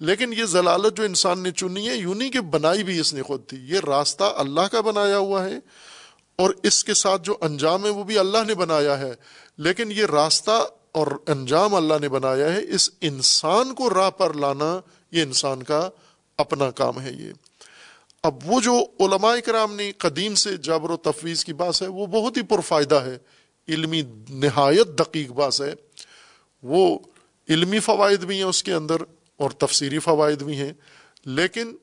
Speaker 1: لیکن یہ ضلالت جو انسان نے چنی ہے، یوں نہیں کہ بنائی بھی اس نے خود تھی، یہ راستہ اللہ کا بنایا ہوا ہے۔ اور اس کے ساتھ جو انجام ہے، وہ بھی اللہ نے بنایا ہے۔ لیکن یہ راستہ اور انجام اللہ نے بنایا ہے، اس انسان کو راہ پر لانا یہ انسان کا اپنا کام ہے یہ۔ اب وہ جو علماء کرام نے قدیم سے جابر و تفویض کی بات ہے، وہ بہت ہی پرفائدہ ہے۔ علمی نہایت دقیق باس ہے۔ وہ علمی فوائد بھی ہیں اس کے اندر اور تفسیری فوائد بھی ہیں۔ لیکن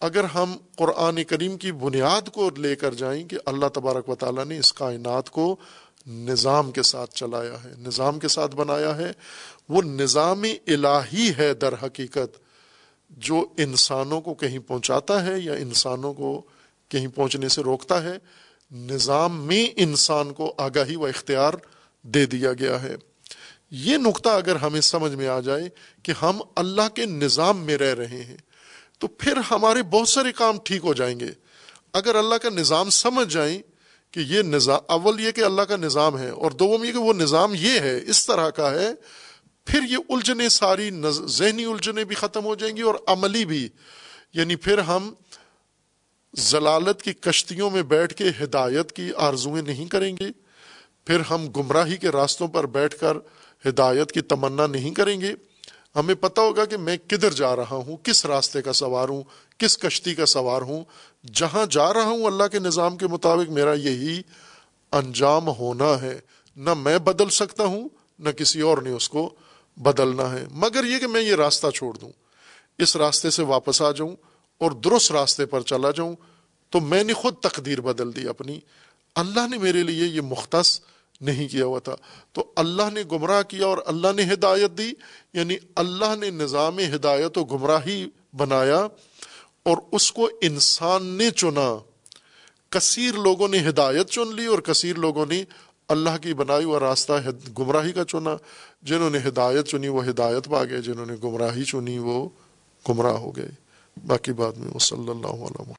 Speaker 1: اگر ہم قرآن کریم کی بنیاد کو لے کر جائیں کہ اللہ تبارک و تعالیٰ نے اس کائنات کو نظام کے ساتھ چلایا ہے، نظام کے ساتھ بنایا ہے۔ وہ نظام الہی ہے در حقیقت، جو انسانوں کو کہیں پہنچاتا ہے یا انسانوں کو کہیں پہنچنے سے روکتا ہے۔ نظام میں انسان کو آگاہی و اختیار دے دیا گیا ہے۔ یہ نقطہ اگر ہمیں سمجھ میں آ جائے کہ ہم اللہ کے نظام میں رہ رہے ہیں، تو پھر ہمارے بہت سارے کام ٹھیک ہو جائیں گے۔ اگر اللہ کا نظام سمجھ جائیں کہ یہ نظام، اول یہ کہ اللہ کا نظام ہے اور دوم یہ کہ وہ نظام یہ ہے، اس طرح کا ہے، پھر یہ الجھنے ساری ذہنی الجھنے بھی ختم ہو جائیں گی اور عملی بھی۔ یعنی پھر ہم ضلالت کی کشتیوں میں بیٹھ کے ہدایت کی آرزویں نہیں کریں گے، پھر ہم گمراہی کے راستوں پر بیٹھ کر ہدایت کی تمنا نہیں کریں گے۔ ہمیں پتہ ہوگا کہ میں کدھر جا رہا ہوں، کس راستے کا سوار ہوں، کس کشتی کا سوار ہوں۔ جہاں جا رہا ہوں اللہ کے نظام کے مطابق میرا یہی انجام ہونا ہے۔ نہ میں بدل سکتا ہوں، نہ کسی اور نے اس کو بدلنا ہے۔ مگر یہ کہ میں یہ راستہ چھوڑ دوں۔ اس راستے سے واپس آ جاؤں اور درست راستے پر چلا جاؤں تو میں نے خود تقدیر بدل دی اپنی۔ اللہ نے میرے لیے یہ مختص نہیں کیا ہوا تھا۔ تو اللہ نے گمراہ کیا اور اللہ نے ہدایت دی یعنی اللہ نے نظام ہدایت و گمراہی بنایا۔ اور اس کو انسان نے چنا۔ کثیر لوگوں نے ہدایت چن لی اور کثیر لوگوں نے اللہ کی بنائی ہوا راستہ گمراہی کا چنا۔ جنہوں نے ہدایت چنی وہ ہدایت پا گئے، جنہوں نے گمراہی چنی وہ گمراہ ہو گئے۔ باقی بعد میں وہ صلی اللہ علیہ